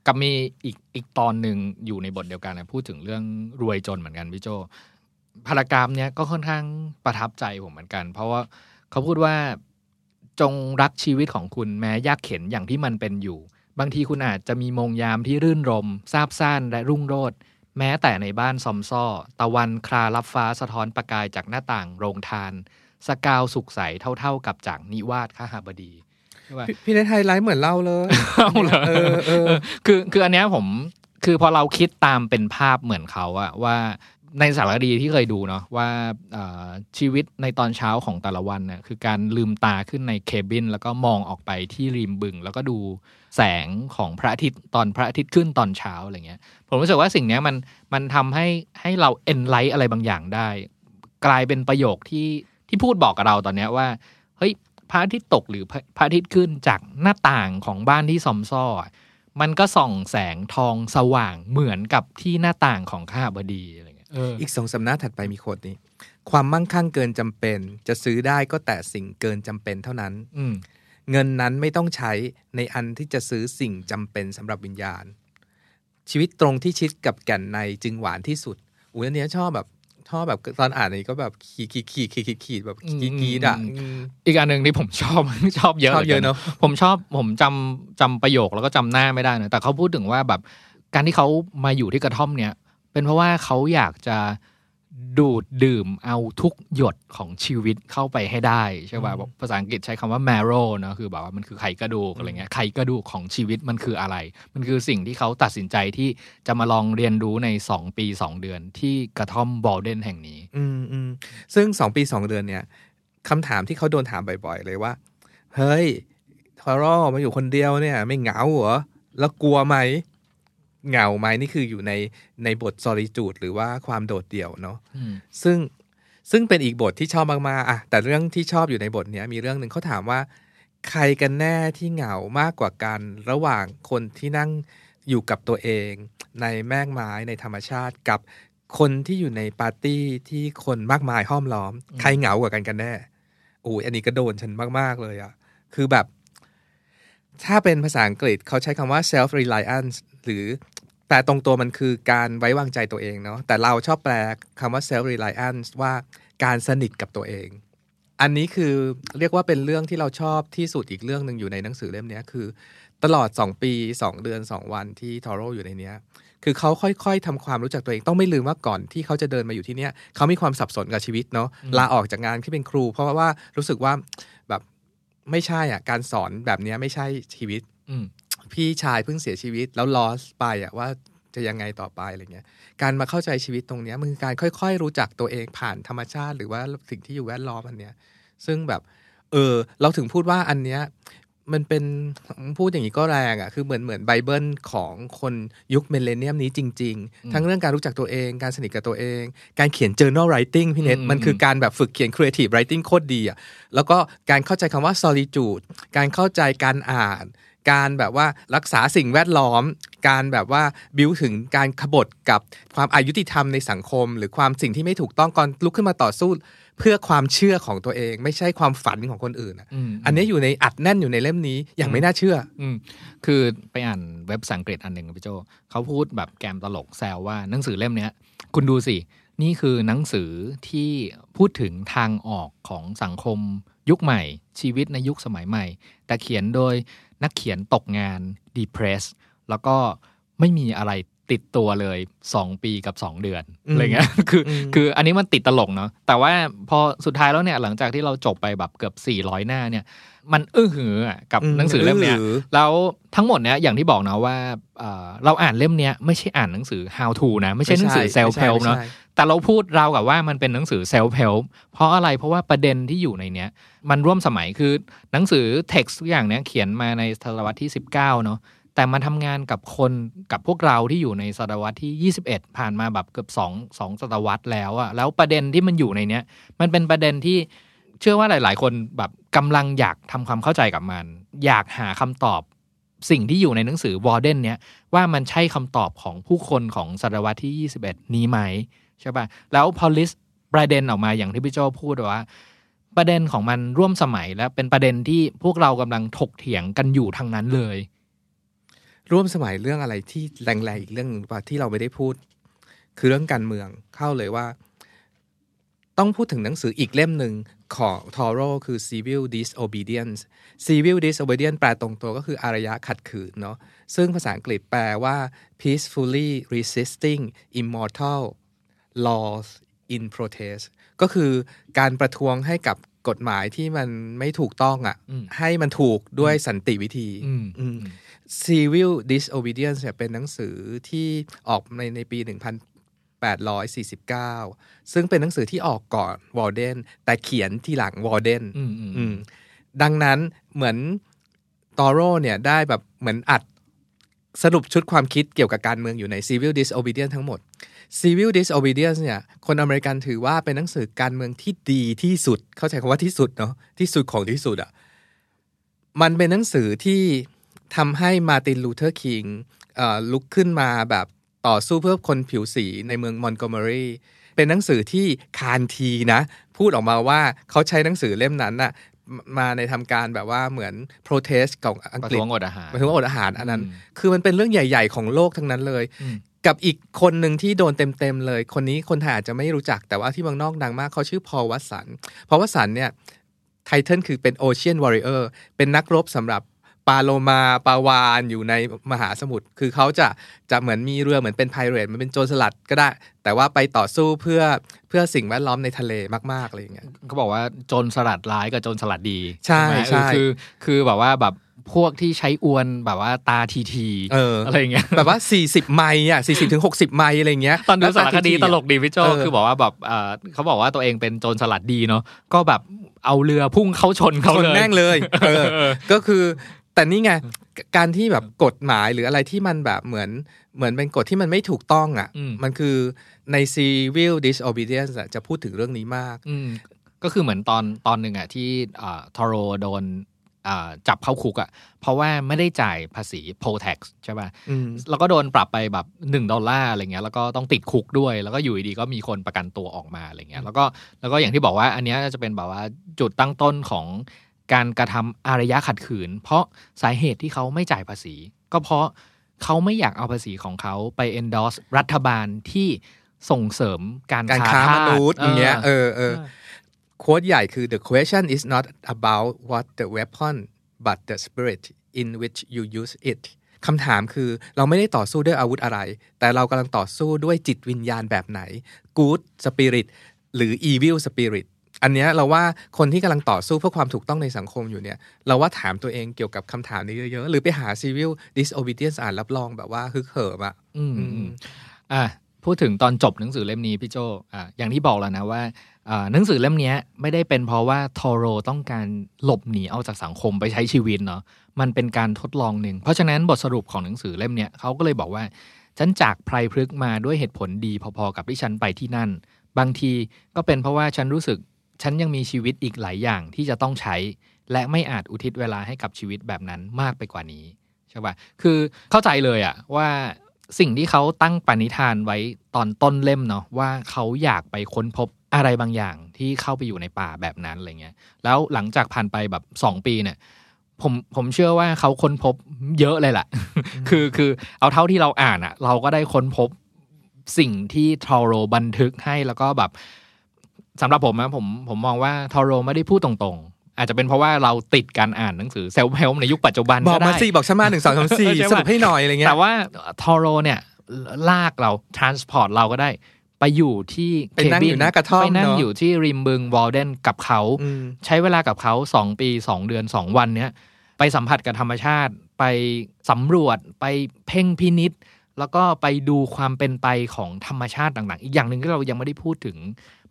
กับมีอีกอีกตอนหนึ่งอยู่ในบทเดียวกันนะพูดถึงเรื่องรวยจนเหมือนกันพี่โจพารากราฟเนี้ยก็ค่อนข้างประทับใจผมเหมือนกัน เพราะว่าเขาพูดว่าจงรักชีวิตของคุณแม้ยากเข็นอย่างที่มันเป็นอยู่ บางทีคุณอาจจะมีโมงยามที่รื่นรมซาบซ่านและรุ่งโรจน์แม้แต่ในบ้านซอมซ่อ ตะวันคลารับฟ้าสะท้อนประกายจากหน้าต่างโรงทาน สกาวสุกใสเท่าๆกับจากนิวาสคหบดีใช่ปะพี่พี่เนทไฮไลท์เหมือนเล่าเลยเอาเหรอเออเออคือคืออันเนี้ยผมคือพอเราคิดตามเป็นภาพเหมือนเขาอะว่าในสารคดีที่เคยดูเนาะว่าเอ่อชีวิตในตอนเช้าของแต่ละวันเนี่ยคือการลืมตาขึ้นใน cabin แล้วก็มองออกไปที่ริมบึง แล้วก็ดู แสงของพระอาทิตย์ตอนพระอาทิตย์ขึ้นตอนเช้าอะไรเงี้ย ผมรู้สึกว่าสิ่งเนี้ยมันมันทำให้ให้เราเอนไลท์อะไรบางอย่างได้ กลายเป็นประโยคที่ที่พูดบอกกับเราตอนเนี้ยว่าเฮ้ยพระอาทิตย์ตกหรือพระพระอาทิตย์ขึ้นจากหน้าต่างของบ้านที่ซอมซ่ออะมันก็ส่องแสงทองสว่างเหมือนกับที่หน้าต่างของข้าบดีอะไรเงี้ยเอออีกสองสำนักถัดไปมีโคดนี้ความมั่งคั่งเกินจำเป็น จะซื้อได้ก็แต่สิ่งเกินจำเป็นเท่านั้น อืม เงินนั้นไม่ต้องใช้ในอันที่จะซื้อสิ่งจำเป็นสำหรับวิญญาณ ชีวิตตรงที่ชิดกับแก่นในจึงหวานที่สุดอุ้ยอันเนี้ยชอบแบบชอบแบบตอนอ่านนี้ก็แบบขีดขีดขีดขีดขีดขีดแบบขีดขีดอะอืมอืมอีกอันหนึ่งที่ผมชอบชอบเยอะชอบเยอะเนอะผมชอบผมจำจำประโยคแล้วก็จำหน้าไม่ได้นะแต่เขาพูดถึงว่าแบบการที่เขามาอยู่ที่กระท่อมเนี่ย เป็นเพราะว่าเขาอยากจะ ดูดดื่มเอาทุกหยดของชีวิตเข้าไปให้ได้ใช่ป่ะบอกภาษาอังกฤษใช้คำว่า marrow เนอะคือแบบว่ามันคือไขกระดูกอะไรเงี้ยไขกระดูกของชีวิตมันคืออะไร มันคือสิ่งที่เขาตัดสินใจที่จะมาลองเรียนรู้ใน 2 ปี 2 เดือนที่กระท่อมบอลเดนแห่งนี้ อืมอืมซึ่งสองปีสองเดือนเนี่ยคำถามที่เขาโดนถามบ่อยๆ เลยว่า เฮ้ยทอร่มาอยู่คนเดียวเนี่ย ไม่เหงาเหรอแล้วกลัวไหม เหงาไหมนี่คืออยู่ในในบท solitude หรือว่าความโดดเดี่ยวเนาะอืมซึ่งซึ่งเป็นอีกบทที่ชอบมากๆอะแต่เรื่องที่ชอบอยู่ในบทเนี้ยมีเรื่องหนึ่งเขาถามว่า ใครกันแน่ที่เหงามากกว่ากัน ระหว่างคนที่นั่งอยู่กับตัวเอง ในแมกไม้ในธรรมชาติกับคนที่อยู่ในปาร์ตี้ที่คนมากมายห้อมล้อม ใครเหงากว่ากันกันแน่โอ้ยอันนี้ก็โดนฉันมาก ๆ เลยอะคือแบบ ถ้าเป็นภาษาอังกฤษเขาใช้คำว่า self reliance หรือ แปลตรงตัวมันคือการไว้วางใจตัวเองเนาะแต่เราชอบแปลคำว่า self reliance ว่าการสนิทกับตัวเอง อันนี้คือเรียกว่าเป็นเรื่องที่เราชอบที่สุดอีกเรื่องหนึ่งอยู่ในหนังสือเล่มเนี้ยคือ ตลอด 2 ปี 2 เดือน 2 วันที่ทอโร่อยู่ในเนี้ยคือเขาค่อยๆทำความรู้จักตัวเองต้องไม่ลืมว่าก่อนที่เขาจะเดินมาอยู่ที่เนี้ยเขามีความสับสนกับชีวิตเนาะลาออกจากงานที่เป็นครู เพราะว่ารู้สึกว่าแบบไม่ใช่อะการสอนแบบเนี้ยไม่ใช่ชีวิตอืม พี่ชายเพิ่งเสียชีวิตแล้ว lost ไปอะว่าจะยังไงต่อไปอะไรเงี้ย การมาเข้าใจชีวิตตรงเนี้ยมันคือการค่อย ๆ รู้จักตัวเองผ่านธรรมชาติ หรือว่าสิ่งที่อยู่แวดล้อมอันเนี้ย ซึ่งแบบ เออ เราถึงพูดว่าอันเนี้ยมันเป็นพูดอย่างนี้ก็แรงอะ่ะคือเหมือนเหมือนไบเบิลของคนยุค millennium นี้จริงอืมๆทั้งเรื่องการรู้จักตัวเอง การสนิทกับตัวเอง การเขียน journal writing พี่เน็ตอืมมันคือการแบบฝึกเขียน creative writing โคตรดีอะ่ะแล้วก็การเข้าใจคำว่า solitude การเข้าใจการอ่าน การแบบว่ารักษาสิ่งแวดล้อม การแบบว่าบิวถึงการขบฏกับความอายุติธรรมในสังคม หรือความสิ่งที่ไม่ถูกต้องก่อนลุกขึ้นมาต่อสู้เพื่อความเชื่อของตัวเอง ไม่ใช่ความฝันของคนอื่นอะมอันนี้อยู่ในอัดแน่นอยู่ในเล่มนี้อย่างไม่น่าเชื่ออืมคือไปอ่านเว็บภาษาอังกฤษอันหนึ่งอะพี่โจเขาพูดแบบแกมตลกแซวว่าหนังสือเล่มเนี้ย คุณดูสิ นี่คือหนังสือที่พูดถึงทางออกของสังคมยุคใหม่ ชีวิตในยุคสมัยใหม่ แต่เขียนโดย นักเขียนตกงาน depress แล้วก็ไม่มีอะไรติดตัวเลย 2 ปีกับ 2 เดือนอืมอะไรเงี้ยคืออมคืออันนี้มันติดตลกเนาะแต่ว่าพอสุดท้ายแล้วเนี่ยหลังจากที่เราจบไปแบบเกือบ 400 หน้าเนี่ย มันอื้อหืออะกับอืมหนังสือเล่มเนี้ยอื้อหือแล้วทั้งหมดเนี้ยอย่างที่บอกนะว่าเอ่อเราอ่านเล่มเนี้ยไม่ใช่อ่านหนังสือ how to นะไม่ใช่หนังสือ self ไม่ใช่ help เนาะไม่ใช่แต่เราพูดเราวกับว่ามันเป็นหนังสือ self help เพราะอะไรเพราะว่าประเด็นที่อยู่ในเนี้ย มันร่วมสมัยคือหนังสือ text ทุกอย่างเนี้ยเขียนมาในศตวรรษที่ 19เนาะแต่มาทำงานกับคนกับพวกเราที่อยู่ในศตวรรษที่ 21 ผ่านมาแบบเกือบ2 2ศตวรรษแล้วอะแล้วประเด็นที่มันอยู่ในเนี้ยมันเป็นประเด็นที่เชื่อว่าหลาย ๆ คนแบบ กำลังอยากทำความเข้าใจกับมัน อยากหาคำตอบสิ่งที่อยู่ในหนังสือวอร์เดนเนี้ยว่ามันใช่คำตอบของผู้คนของศตวรรษที่ 21 นี้ไหมใช่ป่ะแล้วพอลิสประเด็นออกมาอย่างที่พี่โจพูดว่า ประเด็นของมันร่วมสมัยและเป็นประเด็นที่พวกเรากำลังถกเถียงกันอยู่ทางนั้นเลย ร่วมสมัยเรื่องอะไรที่แรงๆอีกเรื่องหนึ่งว่าที่เราไม่ได้พูด คือเรื่องการเมืองเข้าเลยว่า ต้องพูดถึงหนังสืออีกเล่มหนึ่งของทอโรคือ civil disobedience civil disobedience แปลตรงตัวก็คืออารยะขัดขืนเนาะซึ่งภาษาอังกฤษแปลว่า peacefully resisting immortal laws in protest ก็คือการประท้วงให้กับกฎหมายที่มันไม่ถูกต้องอะ่ะอืมให้มันถูกด้วยสันติวิธีอืมอืม civil disobedience เนี่ยเป็นหนังสือที่ออกในในปี 1849 ซึ่งเป็นหนังสือที่ออกก่อนวอลเดนแต่เขียนทีหลังวอลเดนอืมอืมอืมดังนั้นเหมือนธอโรเนี่ยได้แบบเหมือนอัดสรุปชุดความคิดเกี่ยวกับการเมืองอยู่ใน civil disobedience ทั้งหมด civil disobedience เนี่ย คนอเมริกันถือว่าเป็นหนังสือการเมืองที่ดีที่สุด เข้าใจคำว่าที่สุดเนาะ ที่สุดของที่สุดอะ่ะ มันเป็นหนังสือที่ทำให้มาร์ตินลูเทอร์คิงลุกขึ้นมาแบบ ต่อสู้เพื่อคนผิวสีในเมืองมอนโกเมอรีเป็นหนังสือที่คานทีนะ พูดออกมาว่าเขาใช้หนังสือเล่มนั้นน่ะมมาในทำการแบบว่าเหมือน protest ของอังประกฤษท้วงอดอาหารหมายถึงว่าอดอาหารอันนั้นอืมคือมันเป็นเรื่องใหญ่ ๆ ของโลกทั้งนั้นเลยอืมกับอีกคนหนึ่งที่โดนเต็มๆเลย คนนี้คนไทยอาจจะไม่รู้จักแต่ว่าที่เมืองนอกดังมากเขาชื่อพอลวัตสันพอลวัตสันเนี่ยไทเทิลคือเป็น Ocean Warrior เป็นนักรบสำหรับ ปลาโลมาปลาวานอยู่ในมหาสมุทรคือเขาจะจะเหมือนมีเรือเหมือนเป็นไพเรตมันเป็นโจรสลัดก็ได้ แต่ว่าไปต่อสู้เพื่อเพื่อสิ่งแวดล้อมในทะเลมากๆอะไรอย่างเงี้ยเขาบอกว่าโจรสลัดร้ายกับโจรสลัดดีใช่ไหมใช่เออคือคือแบบว่าแบบพวกที่ใช้อวนแบบว่าตาทีทีเอออะไรอย่างเงี้ยแบบว่า 40 ไมล์อะ40ถึง60 ไมล์อะไรอย่างเงี้ยตอนดูสารคดีแวตลกดีพี่โจเออคือบอกว่าแบบเออเขาบอกว่าตัวเองเป็นโจรสลัดดีเนาะก็แบบเอาเรือพุ่งเข้าชนเขาชนเลยแม่งเลยเออเออก็คือ แต่นี่ไงการที่แบบกฎหมายหรืออะไรที่มันแบบเหมือนเหมือนเป็นกฎที่มันไม่ถูกต้องอะอืมมันคือใน civil disobedience อะจะพูดถึงเรื่องนี้มากอืมก็คือเหมือนตอนตอนหนึ่งอะที่อ่าทอโรโดนอ่าจับเข้าคุกอะ เพราะว่าไม่ได้จ่ายภาษี poll tax ใช่ป่ะอืมแล้วก็โดนปรับไปแบบหนึ่งดอลลาร์อะไรเงี้ย แล้วก็ต้องติดคุกด้วย แล้วก็อยู่ดีๆก็มีคนประกันตัวออกมาอะไรเงี้ย แล้วก็แล้วก็อย่างที่บอกว่าอันเนี้ยจะเป็นแบบว่าจุดตั้งต้นของ การกระทำอารยะขัดขืน เพราะสาเหตุที่เขาไม่จ่ายภาษี ก็เพราะเขาไม่อยากเอาภาษีของเขาไป endorse รัฐบาลที่ส่งเสริมการการค้าค้าทามสนุษย์อย่างเงี้ยเออเออเออโค้ดใหญ่คือ the question is not about what the weapon but the spirit in which you use it คำถามคือเราไม่ได้ต่อสู้ด้วยอาวุธอะไร แต่เรากำลังต่อสู้ด้วยจิตวิญญาณแบบไหน good spirit หรือ evil spirit อันเนี้ยเราว่าคนที่กำลังต่อสู้เพื่อความถูกต้องในสังคมอยู่เนี่ยเราว่าถามตัวเองเกี่ยวกับคำถามนี้เยอะๆ หรือไปหา civil disobedience อ่านรับรองแบบว่าฮึกเหิมอะอืมอืมอืมอะพูดถึงตอนจบหนังสือเล่มนี้พี่โจอะอย่างที่บอกแล้วนะว่าอ่าหนังสือเล่มเนี้ยไม่ได้เป็นเพราะว่าทอโรต้องการหลบหนีออกจากสังคมไปใช้ชีวิตเนาะมันเป็นการทดลองหนึ่ง เพราะฉะนั้นบทสรุปของหนังสือเล่มเนี้ยเขาก็เลยบอกว่า ฉันจากไพรพฤกษ์มาด้วยเหตุผลดีพอๆกับที่ฉันไปที่นั่น บางทีก็เป็นเพราะว่าฉันรู้สึก ฉันยังมีชีวิตอีกหลายอย่างที่จะต้องใช้ และไม่อาจอุทิศเวลาให้กับชีวิตแบบนั้นมากไปกว่านี้ใช่ปะคือเข้าใจเลยอะว่าสิ่งที่เขาตั้งปณิธานไว้ตอนต้นเล่มเนาะว่าเขาอยากไปค้นพบอะไรบางอย่างที่เข้าไปอยู่ในป่าแบบนั้นอะไรเงี้ย แล้วหลังจากผ่านไปแบบสองปีเนี่ยผมผมเชื่อว่าเขาค้นพบเยอะเลยแหละคือคือเอาเท่าที่เราอ่านอะเราก็ได้ค้นพบสิ่งที่ทอโรบันทึกให้แล้วก็แบบ สำหรับผมนะผมผมมองว่าทอโรไม่ได้พูดตรงๆ อาจจะเป็นเพราะว่าเราติดการอ่านหนังสือเซลฟ์เฮลในยุคปัจจุบันบอกก็ได้มาสิบอกฉันมาหนึ่งสองสามสี่ใช่ปะสรุปให้หน่อยอะไรเงี้ยแต่ว่าทอโรเนี่ยลากเรา transport เราก็ได้ไปอยู่ที่ไปนั่งอยู่หน้ากระท่อมไปนั่งเนอะอยู่ที่ริมบึงวอลเดนกับเขาอืมใช้เวลากับเขาสองปีสองเดือนสองวันเนี้ยไปสัมผัสกับธรรมชาติ ไปสำรวจไปเพ่งพินิษ แล้วก็ไปดูความเป็นไปของธรรมชาติต่างๆ อีกอย่างหนึ่งที่เรายังไม่ได้พูดถึง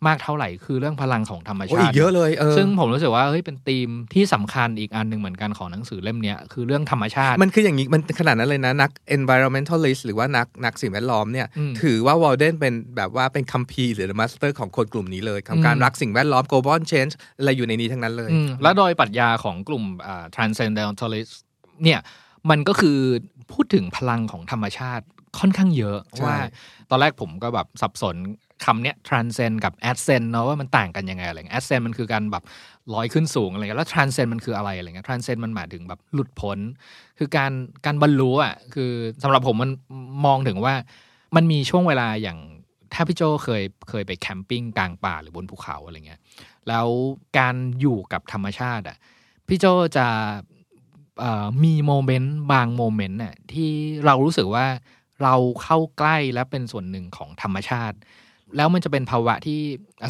มากเท่าไหร่คือเรื่องพลังของธรรมโอ้ชาอีติกเยอะเลยเออซึ่งผมรู้สึกว่าเฮ้ยเป็นธีมที่สำคัญอีกอันหนึ่งเหมือนกันของหนังสือเล่มเนี้ยคือเรื่องธรรมชาติมันคืออย่างนี้มันขนาดนั้นเลยนะ นัก environmentalist หรือว่านักนักสิ่งแวดล้อมเนี่ยอืมถือว่าวอลเดนเป็นแบบว่าเป็นคัมภีร์หรือ master ของคนกลุ่มนี้เลยของการอืมรักสิ่งแวดล้อม global change อะไรอยู่ในนี้ทั้งนั้นเลยอืมแล้วโดยปรัชญาของกลุ่มอ่า transcendentalist เนี่ยมันก็คือพูดถึงพลังของธรรมชาติ ค่อนข้างเยอะใช่ว่าตอนแรกผมก็แบบสับสนคำเนี้ย transcend กับ ascend เนาะว่ามันต่างกันยังไงอะไรเงี้ย ascend มันคือการแบบลอยขึ้นสูงอะไรเงี้ยแล้ว transcend มันคืออะไรอะไรเงี้ย transcend มันหมายถึงแบบหลุดพ้นคือการการบรรลุอะคือสำหรับผมมันมองถึงว่ามันมีช่วงเวลาอย่างถ้าพี่โจเคยเคยไปแคมปิ้งกลางป่าหรือบนภูเขาอะไรเงี้ยแล้วการอยู่กับธรรมชาติอะพี่โจจะมีโมเมนต์บางโมเมนต์น่ะที่เรารู้สึกว่า เราเข้าใกล้และเป็นส่วนหนึ่งของธรรมชาติ แล้วมันจะเป็นภาวะที่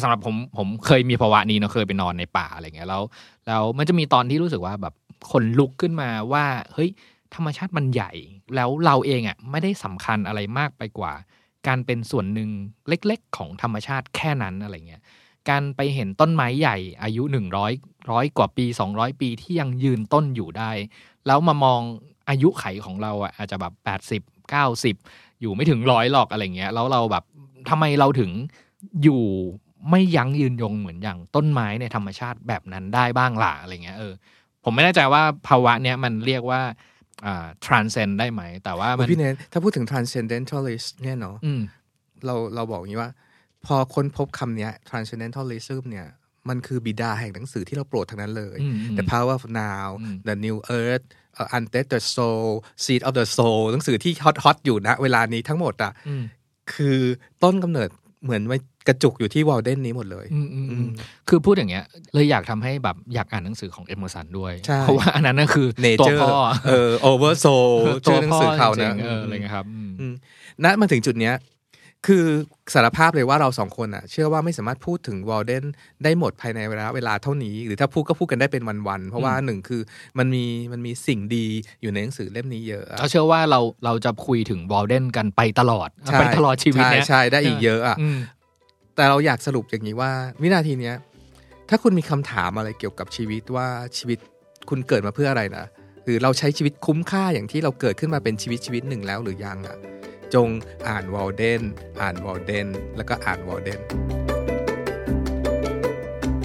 สำหรับผมผมเคยมีภาวะนี้เนาะเคยไปนอนในป่าอะไรเงี้ยแล้วแล้วมันจะมีตอนที่รู้สึกว่าแบบคนลุกขึ้นมาว่าเฮ้ยธรรมชาติมันใหญ่ แล้วเราเองอะ่ะไม่ได้สำคัญอะไรมากไปกว่า การเป็นส่วนหนึ่งเล็กๆ ของธรรมชาติแค่นั้นอะไรเงี้ยการไปเห็นต้นไม้ใหญ่อายุหนึ่งร้อยร้อยกว่าปีสองร้อยปีที่ยังยืนต้นอยู่ได้ แล้วมามองอายุไขของเราอะอาจจะแบบ แปดสิบเก้าสิบอยู่ไม่ถึงร้อยหรอกอะไรเงี้ยแล้วเราแบบทำไมเราถึงอยู่ไม่ยั้งยืนยงเหมือนอย่างต้นไม้ในธรรมชาติแบบนั้นได้บ้างล่ะอะไรเงี้ยเออผมไม่แน่ใจว่าภาวะเนี้ยมันเรียกว่าอ่า transcend ได้ไหม แต่ว่ามันพี่เนทถ้าพูดถึง transcendentalist เนี่ยเนาะเราเราบอกอย่างนี้ว่า พอค้นพบคำนี้ transcendentalism เนี่ยมันคือบิดาแห่งหนังสือที่เราโปรดทั้งนั้นเลย The Power of Now The New Earth Undead the Soul Seed of the Soul หนังสือที่ฮอตฮอตอยู่นะ เวลานี้ทั้งหมดอะคือต้นกำเนิดเหมือนไว้กระจุกอยู่ที่วอลเดนนี้หมดเลยคือพูดอย่างเงี้ย เลยอยากทำให้แบบอยากอ่านหนังสือของเอมเมอร์สันด้วย เพราะว่าอันนั้นนั่นคือตัวพ่อเออ Over-Soul ชื่อหนังสือเขานะอะไรเงี้ยครับณมาถึงจุดเนี้ย คือสารภาพเลยว่าเราสองคนอะเชื่อว่าไม่สามารถพูดถึงวอลเดนได้หมดภายในเวลาเวลาเท่านี้ หรือถ้าพูดก็พูดกันได้เป็นวันๆ เพราะว่าหนึ่งคือมันมีมันมีสิ่งดีอยู่ในหนังสือเล่มนี้เยอะเขาเชื่อว่าเราเราจะคุยถึงวอลเดนกันไปตลอดไปตลอดชีวิตเนี้ยใช่ได้อีกเยอะอะแต่เราอยากสรุปอย่างนี้ว่า วินาทีเนี้ยถ้าคุณมีคำถามอะไรเกี่ยวกับชีวิตว่าชีวิตคุณเกิดมาเพื่ออะไรนะหรือเราใช้ชีวิตคุ้มค่าอย่างที่เราเกิดขึ้นมาเป็นชีวิตชีวิตหนึ่งแล้วหรือยังอะ จงอ่านวอลเดนอ่านวอลเดนแล้วก็อ่านวอลเดน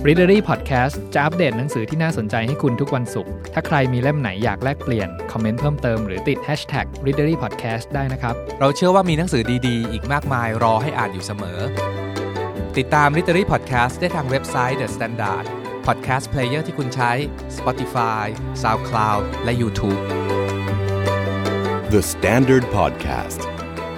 Readery Podcast จะอัปเดตหนังสือที่น่าสนใจให้คุณทุกวันศุกร์ ถ้าใครมีเล่มไหนอยากแลกเปลี่ยน คอมเมนต์เพิ่มเติมหรือติด Hashtag Readery Podcast ได้นะครับ เราเชื่อว่ามีหนังสือดีๆ อีกมากมายรอให้อ่านอยู่เสมอ ติดตาม Readery Podcast ได้ทางเว็บไซต์ The Standard Podcast Player ที่คุณใช้ Spotify SoundCloud และ YouTube The Standard Podcast